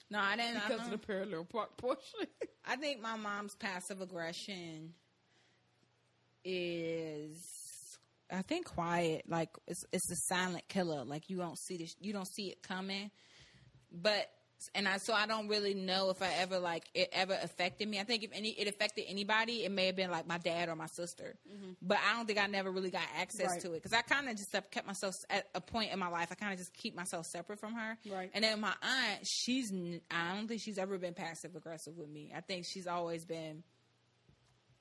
No, I didn't. because uh-huh. of the parallel park portion. I think my mom's passive aggression is, I think, quiet. Like it's it's a silent killer. Like you don't see this, you don't see it coming. But and I so I don't really know if I ever like it ever affected me. I think if any it affected anybody, it may have been like my dad or my sister. Mm-hmm. But I don't think I never really got access Right. to it because I kind of just kept myself at a point in my life. I kind of just keep myself separate from her. Right. And then my aunt, she's I don't think she's ever been passive aggressive with me. I think she's always been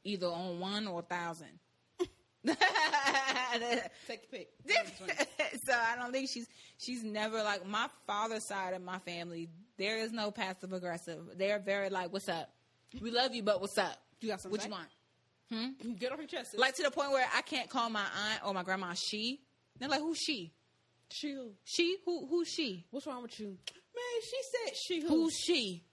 either on one or a thousand. Take a pick. so I don't think she's she's never like my father's side of my family. There is no passive aggressive. They're very like, "What's up? We love you, but what's up? You got something What you want?" Hmm? Hmm? Get off your chest. sis. Like to the point where I can't call my aunt or my grandma she. They're like, "Who's she? chill. She? Who? Who's she? What's wrong with you? Man, she said she who? Who's she?"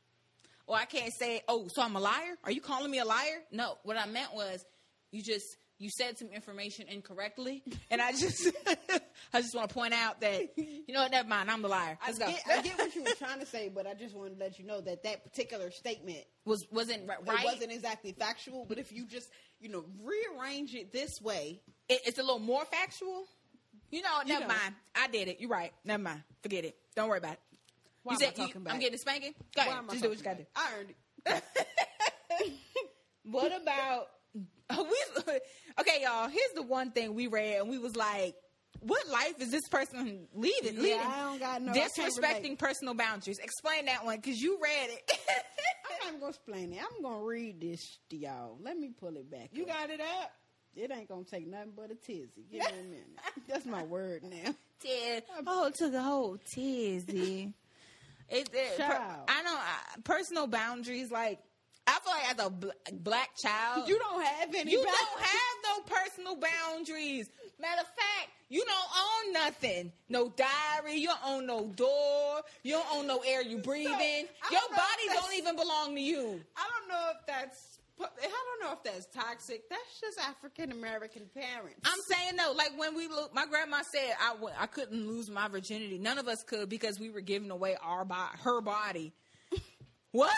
Or I can't say, "Oh, so I'm a liar? Are you calling me a liar?" No, what I meant was, you just you said some information incorrectly, and I just I just want to point out that you know what? Never mind, I'm the liar. I Let's go. get, I get what you were trying to say, but I just wanted to let you know that that particular statement was wasn't ri- it right. wasn't exactly factual. But if you just you know rearrange it this way, It- it's a little more factual. You know, You never know. mind. I did it. You're right. Never mind. Forget it. Don't worry about it. Why you said you, I'm getting a spanking. Go ahead. I Just do what you got to do. I earned it. What about we? Okay, y'all. Here's the one thing we read, and we was like, "What life is this person leading?" Yeah, leading? I don't got no- disrespecting personal boundaries. Explain that one because you read it. I'm not gonna explain it. I'm gonna read this to y'all. Let me pull it back. you up. got it up. it ain't gonna take nothing but a tizzy. Give me a minute. That's my word now. Ted. Oh, it took a whole tizzy. It, it, per. I know I, personal boundaries. Like I feel like as a bl- black child, You don't have any. you boundaries. don't have no personal boundaries. Matter of fact, you don't own nothing. No diary. You don't own no door. You don't own no air you breathe So, in. Your don't know if body don't even belong to you. I don't know if that's. I don't know if that's toxic. That's just African American parents. I'm saying though, like when we look, my grandma said I w- I couldn't lose my virginity. None of us could because we were giving away our body, her body. what?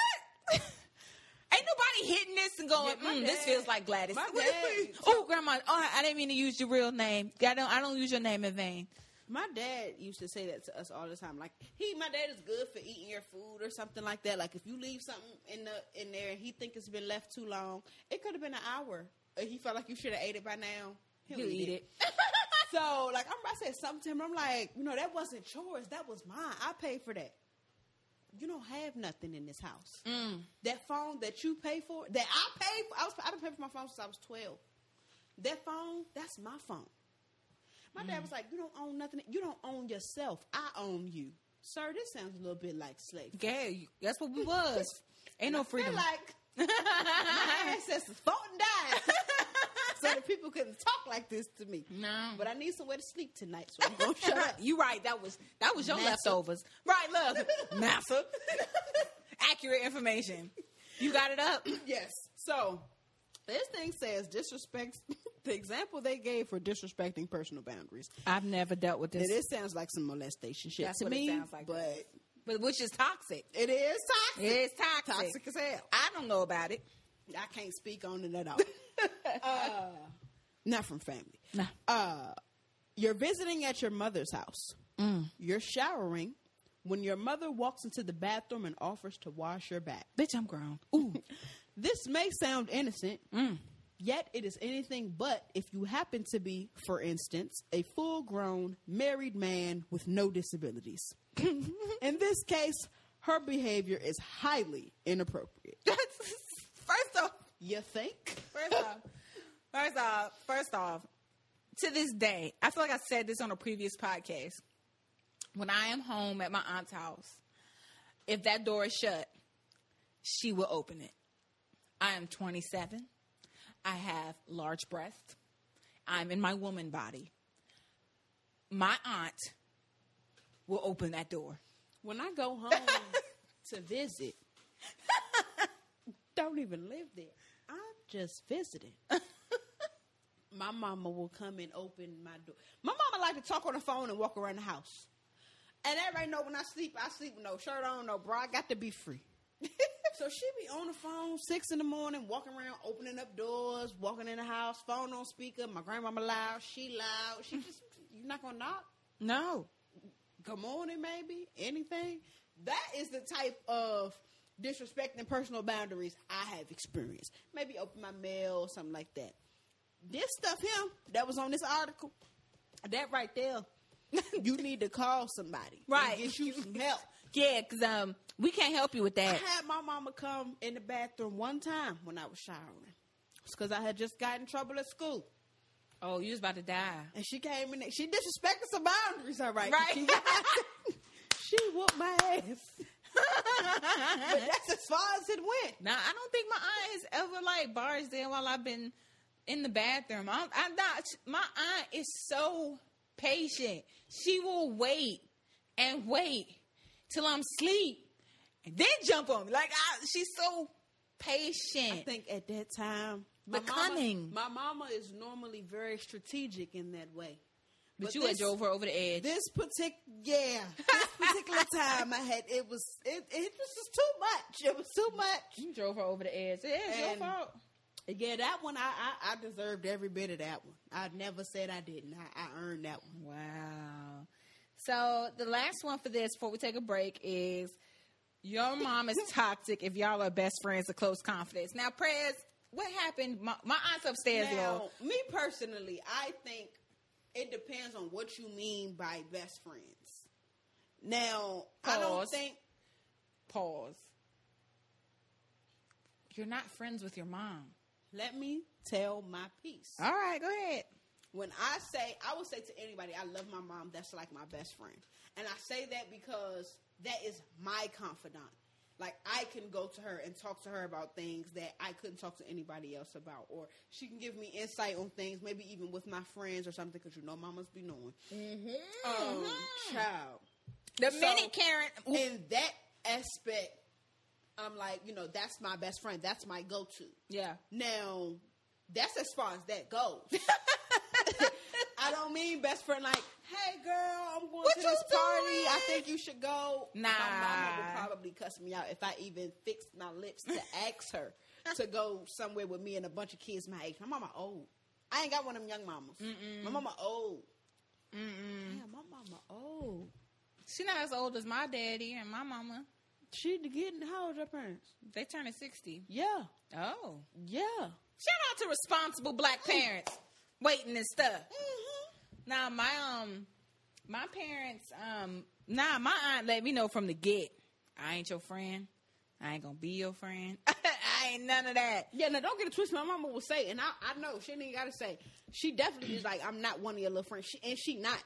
Ain't nobody hitting this and going, Yeah, mm, this feels like Gladys. my What if- dad- oh, grandma, oh, I didn't mean to use your real name. I don't, I don't use your name in vain. My dad used to say that to us all the time. Like he, my dad is good for eating your food or something like that. Like if you leave something in the in there, and he think it's been left too long. It could have been an hour. He felt like you should have ate it by now. He'll You eat it. so like I'm, I said something to him. I'm like, you know, that wasn't yours. That was mine. I paid for that. You don't have nothing in this house. Mm. That phone that you pay for, that I paid for, I was I've been paying for my phone since I was twelve. That phone, that's my phone. My Mm. dad was like, "You don't own nothing. You don't own yourself. I own you, sir." This sounds a little bit like slavery. Yeah, you- that's what we was. Ain't no freedom. like my ancestors fought and died so that people couldn't talk like this to me. no, But I need somewhere to sleep tonight, so I'm gonna shut up. you right. That was that was your leftovers. Right, look, massa. Accurate information. You got it up. Yes. So this thing says disrespect. The example they gave for disrespecting personal boundaries. I've never dealt with this, this sounds like some molestation shit That's to what it me, sounds like. but but which is toxic. it is toxic. It is toxic. toxic as hell. I don't know about it. I can't speak on it at all. uh, not from family. Nah. Uh, you're visiting at your mother's house. Mm. You're showering when your mother walks into the bathroom and offers to wash your back. Bitch, I'm grown. Ooh, this may sound innocent, Mm. yet it is anything but if you happen to be, for instance, a full grown married man with no disabilities. In this case, her behavior is highly inappropriate. first off, You think? first off, first off, first off, to this day, I feel like I said this on a previous podcast. When I am home at my aunt's house, if that door is shut, she will open it. I am 27. I have large breasts. I'm in my woman body. My aunt will open that door. When I go home to visit, don't even live there. I'm just visiting. my mama will come and open my door. My mama like to talk on the phone and walk around the house. And everybody know when I sleep, I sleep with no shirt on, no bra. I got to be free. so she be on the phone six in the morning, walking around, opening up doors, walking in the house, phone on speaker. My grandmama loud, she loud. She just you not gonna knock No. good morning, maybe anything. That is the type of disrespecting personal boundaries I have experienced. Maybe open my mail or something like that. This stuff here that was on this article, that right there, you need to call somebody, Right. Get you some help. Yeah, because um, we can't help you with that. I had my mama come in the bathroom one time when I was showering. It's because I had just got in trouble at school. Oh, you was about to die. and she came in. there. She disrespected some boundaries. All right, Right. She, she whooped my ass. but that's as far as it went. Now I don't think my aunt has ever like barged in while I've been in the bathroom. I'm, I'm not. My aunt is so patient. She will wait and wait till I'm asleep and then jump on me. Like I, she's so patient. I think at that time, The my mama- cunning. my mama is normally very strategic in that way. but you had this- drove her over the edge. This particular yeah, this particular time I had it was it, it was just too much. It was too much. you drove her over the edge. Yeah, it's your fault. Yeah, that one I, I I deserved every bit of that one. I never said I didn't. I, I earned that one. Wow. So the last one for this before we take a break is your mom is toxic if y'all are best friends or close confidence. Now, Prez, what happened? My, my aunt's upstairs, Now, y'all. me personally, I think it depends on what you mean by best friends. Now, I don't think Pause. You're not friends with your mom. let me tell my piece. All right, go ahead. When I say, I would say to anybody, I love my mom. That's like my best friend, and I say that because that is my confidant. Like I can go to her and talk to her about things that I couldn't talk to anybody else about, or she can give me insight on things, maybe even with my friends or something. Because you know, mamas be knowing. mhm Um, child. The So- minute Karen, In that aspect, I'm like, you know, that's my best friend. That's my go-to. yeah, Now, that's as far as that goes. I don't mean best friend like, hey girl, I'm going What to this party. doing? I think you should go. Nah. My mama would probably cuss me out if I even fixed my lips to ask her to go somewhere with me and a bunch of kids my age. My mama old. I ain't got one of them young mamas. My mama old. Mm-mm. Yeah, my mama old. she not as old as my daddy and my mama. She getting how old your parents? They turning sixty. Yeah. Oh, Yeah. shout out to responsible black parents waiting and stuff. Mm-hmm. Now my um my parents um nah my aunt let me know from the get I ain't your friend. I ain't gonna be your friend. I ain't none of that. Yeah, now don't get it twisted. My mama will say, and I, I know she ain't even gotta say. She definitely is like, I'm not one of your little friends, she, and she not.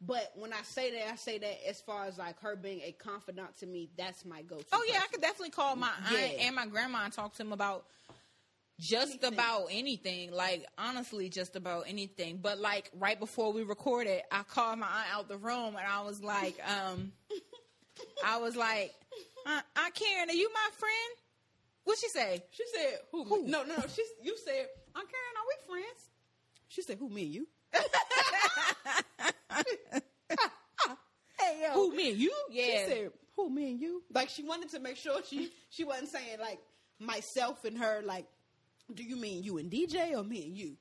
But when I say that, I say that as far as like her being a confidant to me, that's my go-to. Oh yeah, I could definitely call my aunt Yeah. and my grandma and talk to them about just Anything. about anything. Like honestly, just about anything. But like right before we recorded, I called my aunt out the room and I was like, um, I was like, Aunt, aunt Karen, are you my friend? What'd she say? She said, "Who? Who? No, no, no." She's you said, "I'm Karen. Are we friends?" She said, "Who? Me and you? Hey yo, Who? Me and you?" Yeah. She said, "Who? Me and you?" Like she wanted to make sure she she wasn't saying like myself and her. Like, do you mean you and DJ or me and you?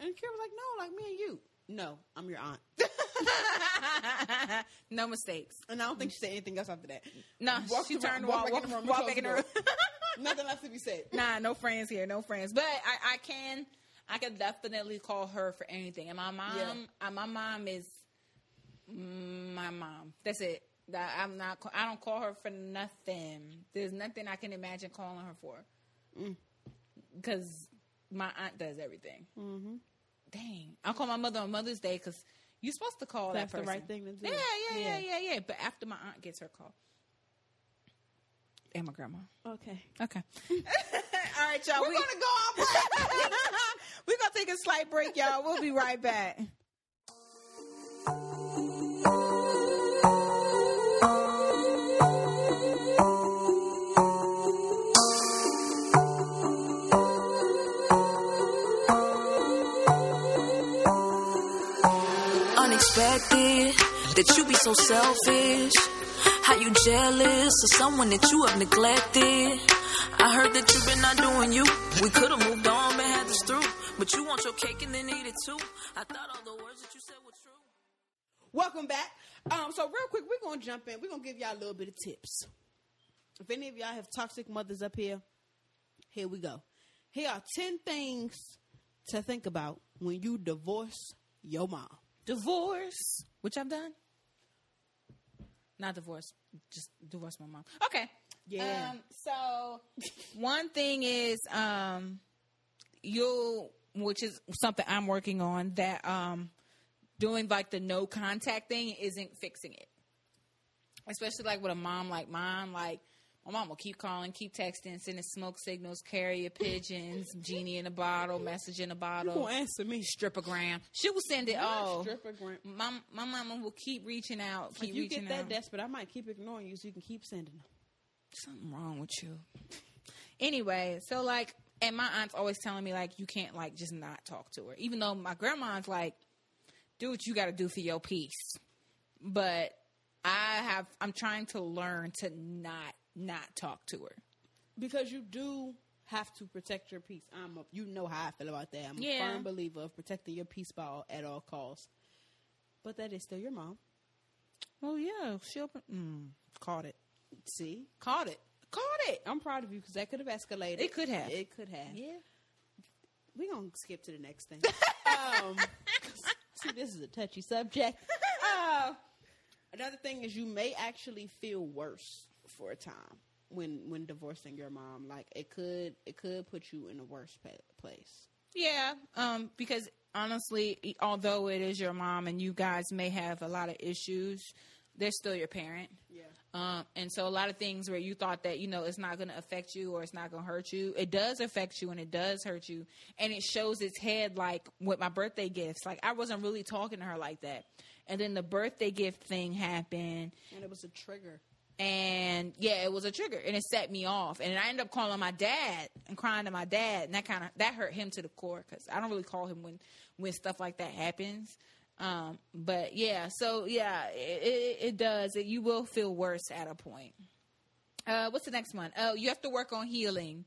And Karen was like, "No, like me and you." No, I'm your aunt. no mistakes. And I don't think she said anything else after that. No, Walked she turned walked walk, back walk, in the room, walk back in the room. Nothing left to be said. nah, no friends here, no friends. But I, I can, I can definitely call her for anything. And my mom, Yeah. uh, my mom is my mom. That's it. That I'm not. I don't call her for nothing. There's nothing I can imagine calling her for. Mm. Because my aunt does everything. Mm-hmm. Dang, I'll call my mother on Mother's Day because you're supposed to call That's that the person. right thing to do. Yeah, yeah, yeah, Yeah. yeah, yeah. But after my aunt gets her call, and my grandma. Okay. Okay. All right, y'all. We're we- gonna go on break. We're gonna take a slight break, y'all. We'll be right back. Unexpected that you be so selfish. How you jealous of someone that you have neglected. I heard that you've been not doing you. We could have moved on, but had this through. But you want your cake and then eat it too. I thought all the words that you said were true. Welcome back. Um, so real quick, we're gonna jump in. We're gonna give y'all a little bit of tips. If any of y'all have toxic mothers up here, here we go. Here are ten things to think about when you divorce your mom. Divorce, which I've done. Not divorce, just divorce my mom. Okay. Yeah. Um, so one thing is, um, you'll which is something I'm working on, that um, doing like the no contact thing isn't fixing it. Especially like with a mom like mine, like my mom will keep calling, keep texting, sending smoke signals, carrier pigeons, genie in a bottle, message in a You bottle, gonna answer me? stripogram. She will send it all. Stripogram. My my mama will keep reaching out, keep If you reaching get that out. desperate, I might keep ignoring you so you can keep sending them. Something wrong with you. Anyway, so like, and my aunt's always telling me like you can't like just not talk to her, even though my grandma's like, do what you got to do for your peace. But I have, I'm trying to learn to not not talk to her. because you do have to protect your peace. I'm a, you know how I feel about that. I'm Yeah. a firm believer of protecting your peace by all, at all costs. But that is still your mom. Oh yeah, she mm, caught it, See, caught it, caught it. I'm proud of you because that could have escalated. It could have. It could have. Yeah. We're gonna skip to the next thing. um, see, this is a touchy subject. Uh, another thing is you may actually feel worse for a time when when divorcing your mom. Like it could it could put you in a worse place. Yeah, um, because honestly, although it is your mom and you guys may have a lot of issues, they're still your parent. Yeah. Um, and so a lot of things where you thought that, you know, it's not going to affect you or it's not going to hurt you, it does affect you and it does hurt you. And it shows its head like with my birthday gifts. Like I wasn't really talking to her like that. And then the birthday gift thing happened And it was a trigger. And yeah, it was a trigger, and it set me off. And I ended up calling my dad and crying to my dad, and that kind of that hurt him to the core because I don't really call him when when stuff like that happens. Um, but yeah, so yeah, it, it, it does. It, you will feel worse at a point. Uh, what's the next one? Oh, you have to work on healing.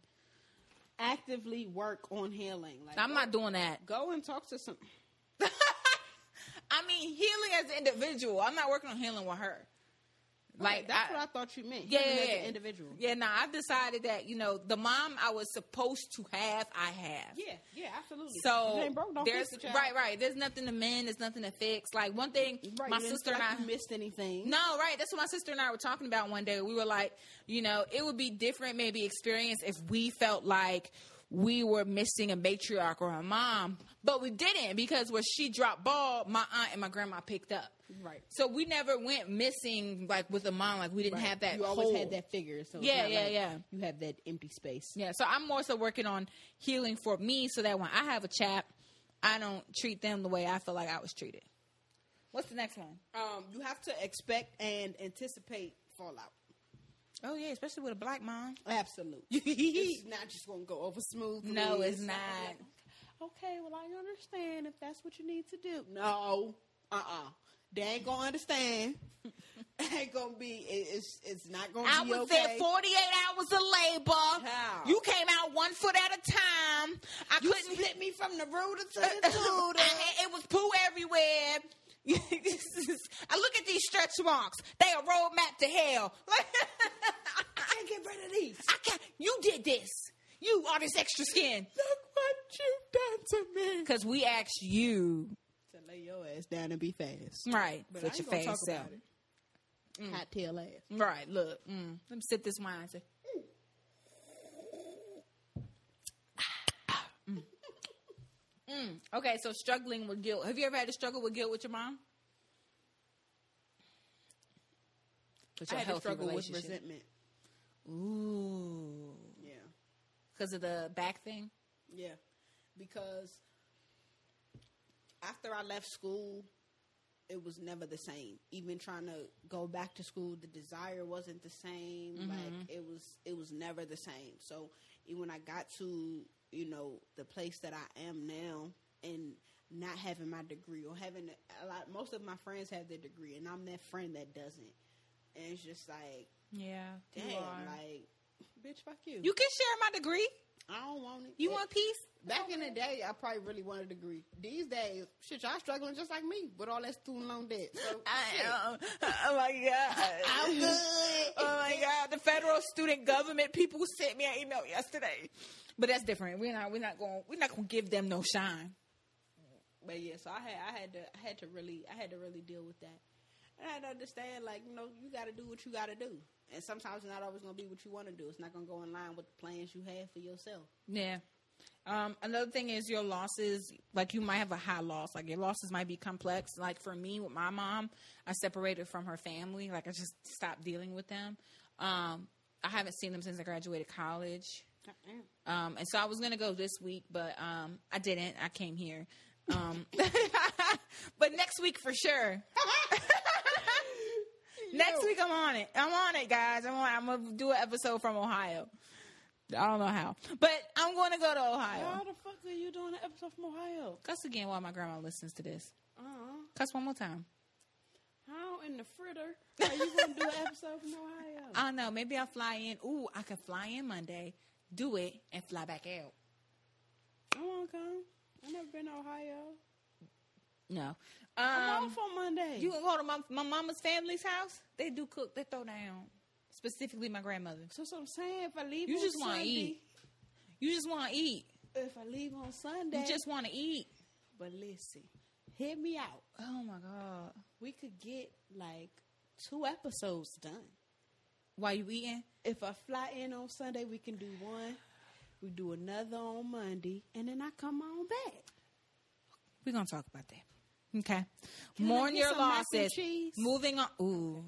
Actively work on healing. Like I'm go- not doing that. Go and talk to some. I mean, healing as an individual. I'm not working on healing with her. Like that's I- what I thought you meant. Yeah, yeah, as yeah. an individual. Yeah, no, I've decided that you know the mom I was supposed to have, I have. Yeah, yeah, absolutely. So broke, don't there's right, right. There's nothing to mend. There's nothing to fix. Like one thing, Right, my sister and I missed anything. No, right. That's what my sister and I were talking about one day. We were like, you know, it would be different, maybe experience if we felt like we were missing a matriarch or a mom, but we didn't because when she dropped ball, my aunt and my grandma picked up. Right. So we never went missing like with a mom. Like we didn't Right. have that. You always hole. had that figure. So Yeah, yeah, like yeah. You have that empty space. Yeah, so I'm more so working on healing for me so that when I have a chap, I don't treat them the way I feel like I was treated. What's the next one? Um, you have to expect and anticipate fallout. Oh yeah, especially with a black mom. Absolutely. it's not just going to go over smooth. No, it's not not. like, okay, well, I understand if that's what you need to do. No. Uh-uh. They ain't to understand. ain't to be, it's, it's not be. I be was okay. there 48 hours of labor. Child. You came out one foot at a time. I you couldn't split me from the rooter to the I tutor. had- it was poo everywhere. I look at these stretch marks. They a roadmap to hell. I can't get rid of these. I can't. You did this. You are this extra skin. Look what you've done to me. Because we asked you, To lay your ass down and be fast. right, But with I your ain't gonna face talk out. about it. Hot tail ass. Right, look. Mm. Let me sip this wine. and say, Mm. Mm. Okay, so struggling with guilt. Have you ever had to struggle with guilt with your mom? With I had to struggle with resentment. Ooh. Yeah. Because of the back thing? Yeah. Because after I left school, it was never the same. Even trying to go back to school, the desire wasn't the same. Mm-hmm. Like it was it was never the same. So even when I got to, you know, the place that I am now and not having my degree or having a lot most of my friends have their degree and I'm that friend that doesn't. And it's just like, Yeah. damn, like bitch fuck you. You can share my degree. I don't want it. You It- want peace? Back in the day, I probably really wanted a degree. These days, shit, y'all struggling just like me with all that student loan debt. So. I am. Oh my god. I'm good. Oh my god. The federal student government people sent me an email yesterday. But that's different. We're not we're not going we're not gonna give them no shine. But yeah, so I had I had to I had to really I had to really deal with that. And I had to understand, like, you know, you got to do what you got to do. And sometimes it's not always going to be what you want to do. It's not going to go in line with the plans you have for yourself. Yeah. Um, another thing is your losses, like you might have a high loss. Like your losses might be complex. Like for me with my mom, I separated from her family. Like I just stopped dealing with them. Um, I haven't seen them since I graduated college. Um, and so I was gonna go this week, but um, I didn't. I came here. Um, but next week for sure. next week I'm on it. I'm on it, guys. I'm on. I'm gonna do an episode from Ohio. I don't know how, but I'm going to go to Ohio. How the fuck are you doing an episode from Ohio? Cuss again while my grandma listens to this. Uh-uh. Cuss one more time. How in the fritter are you going to do an episode from Ohio? I don't know. Maybe I'll fly in. Ooh, I could fly in Monday, do it, and fly back out. I want to come. I've never been to Ohio. No. I'm Um, off on Monday. you can go to my, my mama's family's house. They do cook. They throw down. Specifically, my grandmother. so, so I'm saying if I leave You on just wanna eat. You just want to eat. if I leave on Sunday, You just want to eat. but listen, hit me out. Oh my god. We could get like two episodes done. While you eating? If I fly in on Sunday, we can do one. We do another on Monday, and then I come on back. We're gonna talk about that. Okay. Can Mourn your some mac and losses. Moving on. Ooh.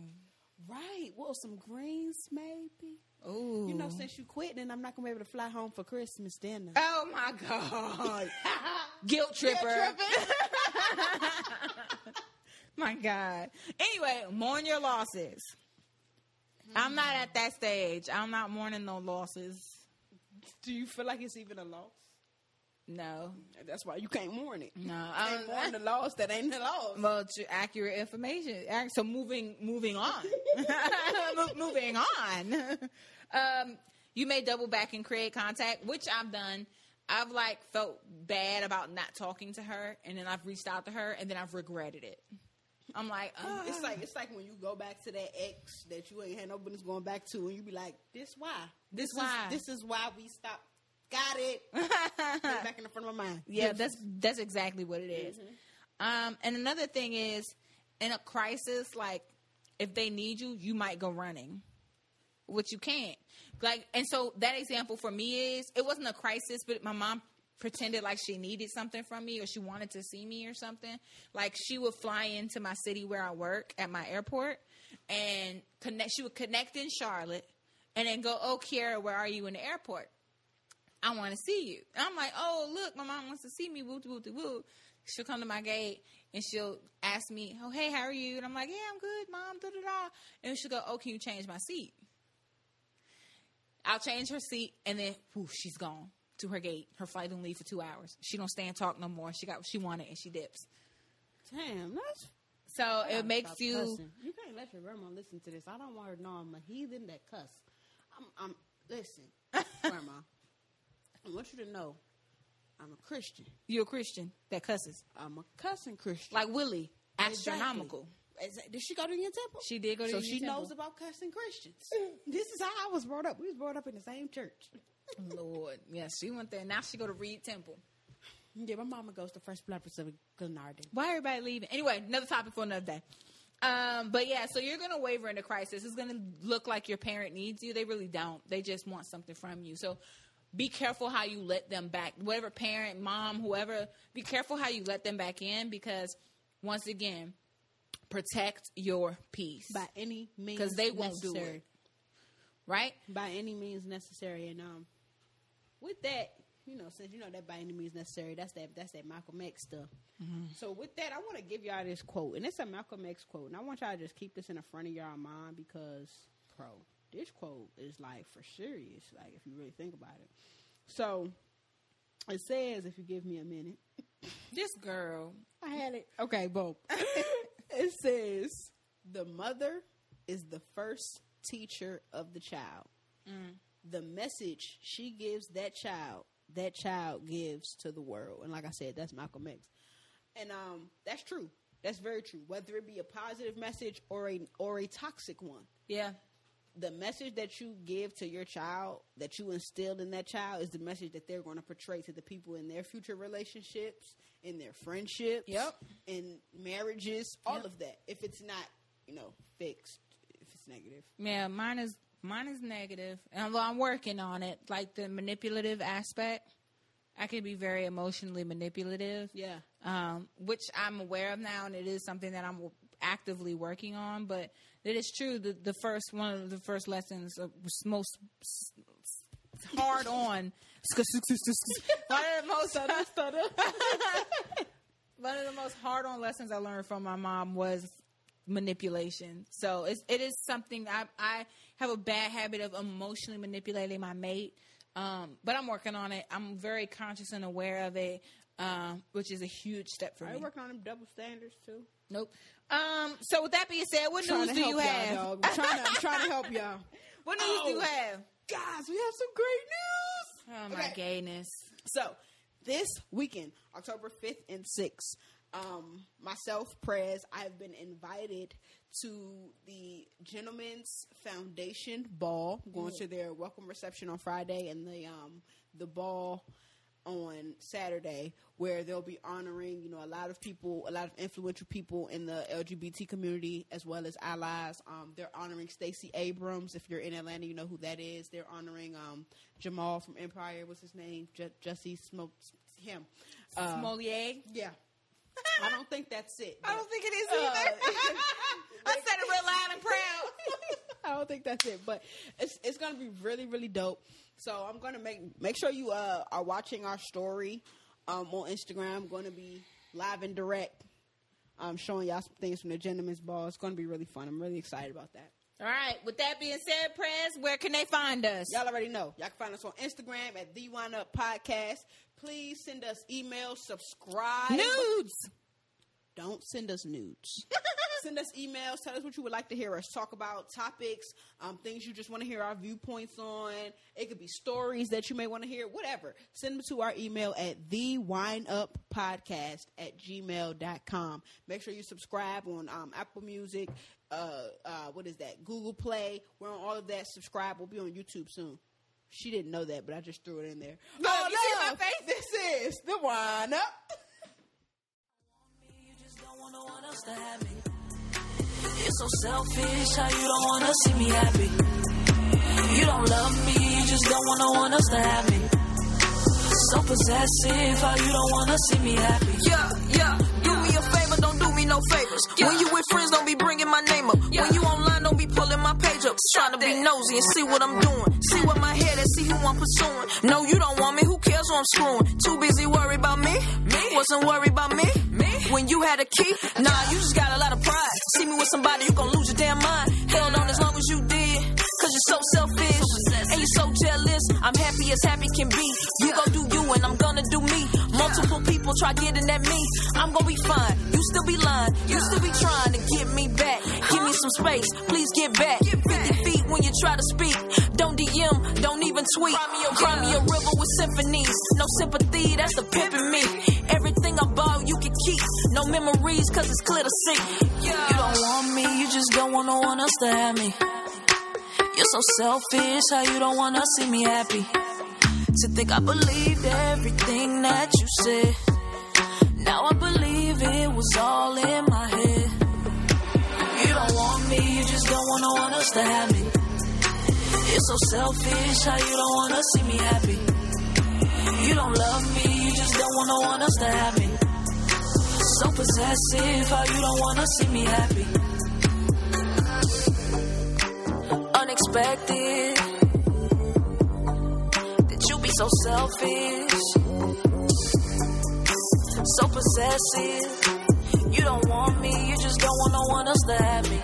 Right. Well, some greens maybe. Ooh. You know, since you quit, then I'm not gonna be able to fly home for Christmas dinner. Oh my god. Guilt tripper. my god. Anyway, mourn your losses. I'm not at that stage. I'm not mourning no losses. Do you feel like it's even a loss? No. That's why you can't mourn it. No. I I'm can't mourn the loss that ain't the loss. Well, to accurate information. So moving, moving on, moving on. Um, you may double back and create contact, which I've done. I've like felt bad about not talking to her, and then I've reached out to her, and then I've regretted it. I'm like, uh, It's like it's like when you go back to that ex that you ain't had no business going back to, and you be like, "This why? This is, why." This is why we stopped. Got it. Back in the front of my mind. yeah, that's that's exactly what it is. Um, and another thing is, in a crisis, like if they need you, you might go running, which you can't. Like, and so that example for me is, it wasn't a crisis, but my mom pretended like she needed something from me or she wanted to see me or something. Like she would fly into my city where I work at my airport and connect. She would connect in Charlotte and then go, "Oh, Kiara, where are you in the airport?" I want to see you. And I'm like, oh, look, my mom wants to see me. Woo, woo, woo. She'll come to my gate and she'll ask me, oh, hey, how are you? And I'm like, yeah, I'm good, mom. Da, da, da. And she'll go, oh, can you change my seat? I'll change her seat and then whoo, she's gone to her gate. Her flight don't leave for two hours. She don't stay and talk no more. She got what she wanted and she dips. Damn, that's. So I it makes you. cussing. You can't let your grandma listen to this. I don't want her to know I'm a heathen that cuss. I'm. I'm. Listen, grandma. I want you to know, I'm a Christian. You're a Christian that cusses. I'm a cussing Christian. Like Willie, astronomical. Exactly. Did she go to your temple? She did go to so Union she knows about cussing Christians. this is how I was brought up. We was brought up in the same church. Lord. Yes, she went there. Now she go to Reid Temple. Yeah, my mama goes to First Baptist of Glenarden. Why everybody leaving? Anyway, another topic for another day. Um, but yeah, so you're gonna waver in a crisis. It's gonna look like your parent needs you. They really don't. They just want something from you. So be careful how you let them back. Whatever parent, mom, whoever, be careful how you let them back in because once again, protect your peace. By any means because they won't do it. Right? By any means necessary, and um, with that, you know, since you know that by any means necessary, that's that that's that Malcolm X stuff. So with that, I want to give y'all this quote, and it's a Malcolm X quote, and I want y'all to just keep this in the front of y'all mind because, bro, this quote is like for serious. Like if you really think about it. So it says, if you give me a minute. This girl. I had it. Okay, boom. it says the mother is the first teacher of the child. The message she gives that child, that child gives to the world. And like I said, that's Malcolm X. And um, that's true. That's very true. Whether it be a positive message or a or a toxic one, Yeah. The message that you give to your child, that you instilled in that child, is the message that they're going to portray to the people in their future relationships, in their friendships, Yep. in marriages, all Yep. of that. If it's not, you know, fixed, if it's negative. Yeah, mine is mine is. And although I'm working on it, like the manipulative aspect, I can be very emotionally manipulative. Yeah. um, which I'm aware of now, and it is something that I'm actively working on. But it is true that the first one of the first lessons uh, was most hard on. one of the most one of the most hard on lessons I learned from my mom was manipulation. So it's, it is something I I have a bad habit of emotionally manipulating my mate. Um, but I'm working on it. I'm very conscious and aware of it, um, which is a huge step for Are me. you working on them double standards too? Nope. Um, so with that being said, what news do you y'all, have? I'm trying to, I'm trying to help y'all. What news do you Oh. have? Guys, we have some great news. Oh my Okay. gayness. So this weekend, October fifth and sixth, um, myself, Prez, I've been invited to the Gentlemen's Foundation Ball. I'm going to their welcome reception on Friday and the um the ball on Saturday where they'll be honoring, you know, a lot of people, a lot of influential people in the LGBT community as well as allies. Um, they're honoring Stacey Abrams. If you're in Atlanta, you know who that is. They're honoring um, Jamal from Empire. What's his name? J- Jesse Smoke. Him. Uh, Smolier. yeah. I don't think that's it. I don't think it is Uh, either. I said it real loud and proud. I don't think that's it, but it's it's gonna be really really dope. So I'm gonna make make sure you uh, are watching our story um, on Instagram. I'm gonna be live and direct, um, showing y'all some things from the Gentleman's Ball. It's gonna be really fun. I'm really excited about that. All right. With that being said, Prez, where can they find us? Y'all already know. Y'all can find us on Instagram at the Wind Up Podcast. Please send us emails, subscribe. Nudes. Don't send us nudes. send us emails. Tell us what you would like to hear us talk about, topics, um, things you just want to hear our viewpoints on. It could be stories that you may want to hear, whatever. Send them to our email at the Up Podcast at gmail.com. Make sure you subscribe on um, Apple Music. Uh, uh, what is that? Google Play. We're on all of that. Subscribe. We'll be on YouTube soon. She didn't know that, but I just threw it in there. Oh, you see my face? This is the Wind Up. You just don't want no one else to have me. You're so selfish, how you don't wanna see me happy. You don't love me, you just don't want no one else to have me. So possessive, how you don't wanna see me happy. Yeah, yeah, do me a favor, don't do me no favors. When you with friends, don't be bringing my name up. When you online, don't be pulling my page up. Trying to be nosy and see what I'm doing. See what my head I'm pursuing. No, you don't want me, who cares who I'm screwing? Too busy worried about me? Me? Wasn't worried about me? Me? When you had a key? Nah, you just got a lot of pride. See me with somebody, you gon' lose your damn mind. Held on as long as you did. Cause you're so selfish and you're so jealous. I'm happy as happy can be. You go do you and I'm gonna do me. Multiple people try getting at me. I'm gonna be fine. You still be lying. You still be trying to get me back. Give me some space. Please get back. 50 feet when you try to speak. Don't tweet. Cry me a river with symphonies. No sympathy, that's the pimp in me. Everything I bought, you can keep. No memories, cause it's clear to see. You don't want me, you just don't want no one else to have me. You're so selfish, how you don't wanna see me happy. To think I believed everything that you said. Now I believe it was all in my head. You don't want me, you just don't want no one else to have me. You're so selfish, how you don't wanna see me happy. You don't love me, you just don't want no one else to me. So possessive, how you don't wanna see me happy. Unexpected that you be so selfish, so possessive. You don't want me, you just don't want no one else to me.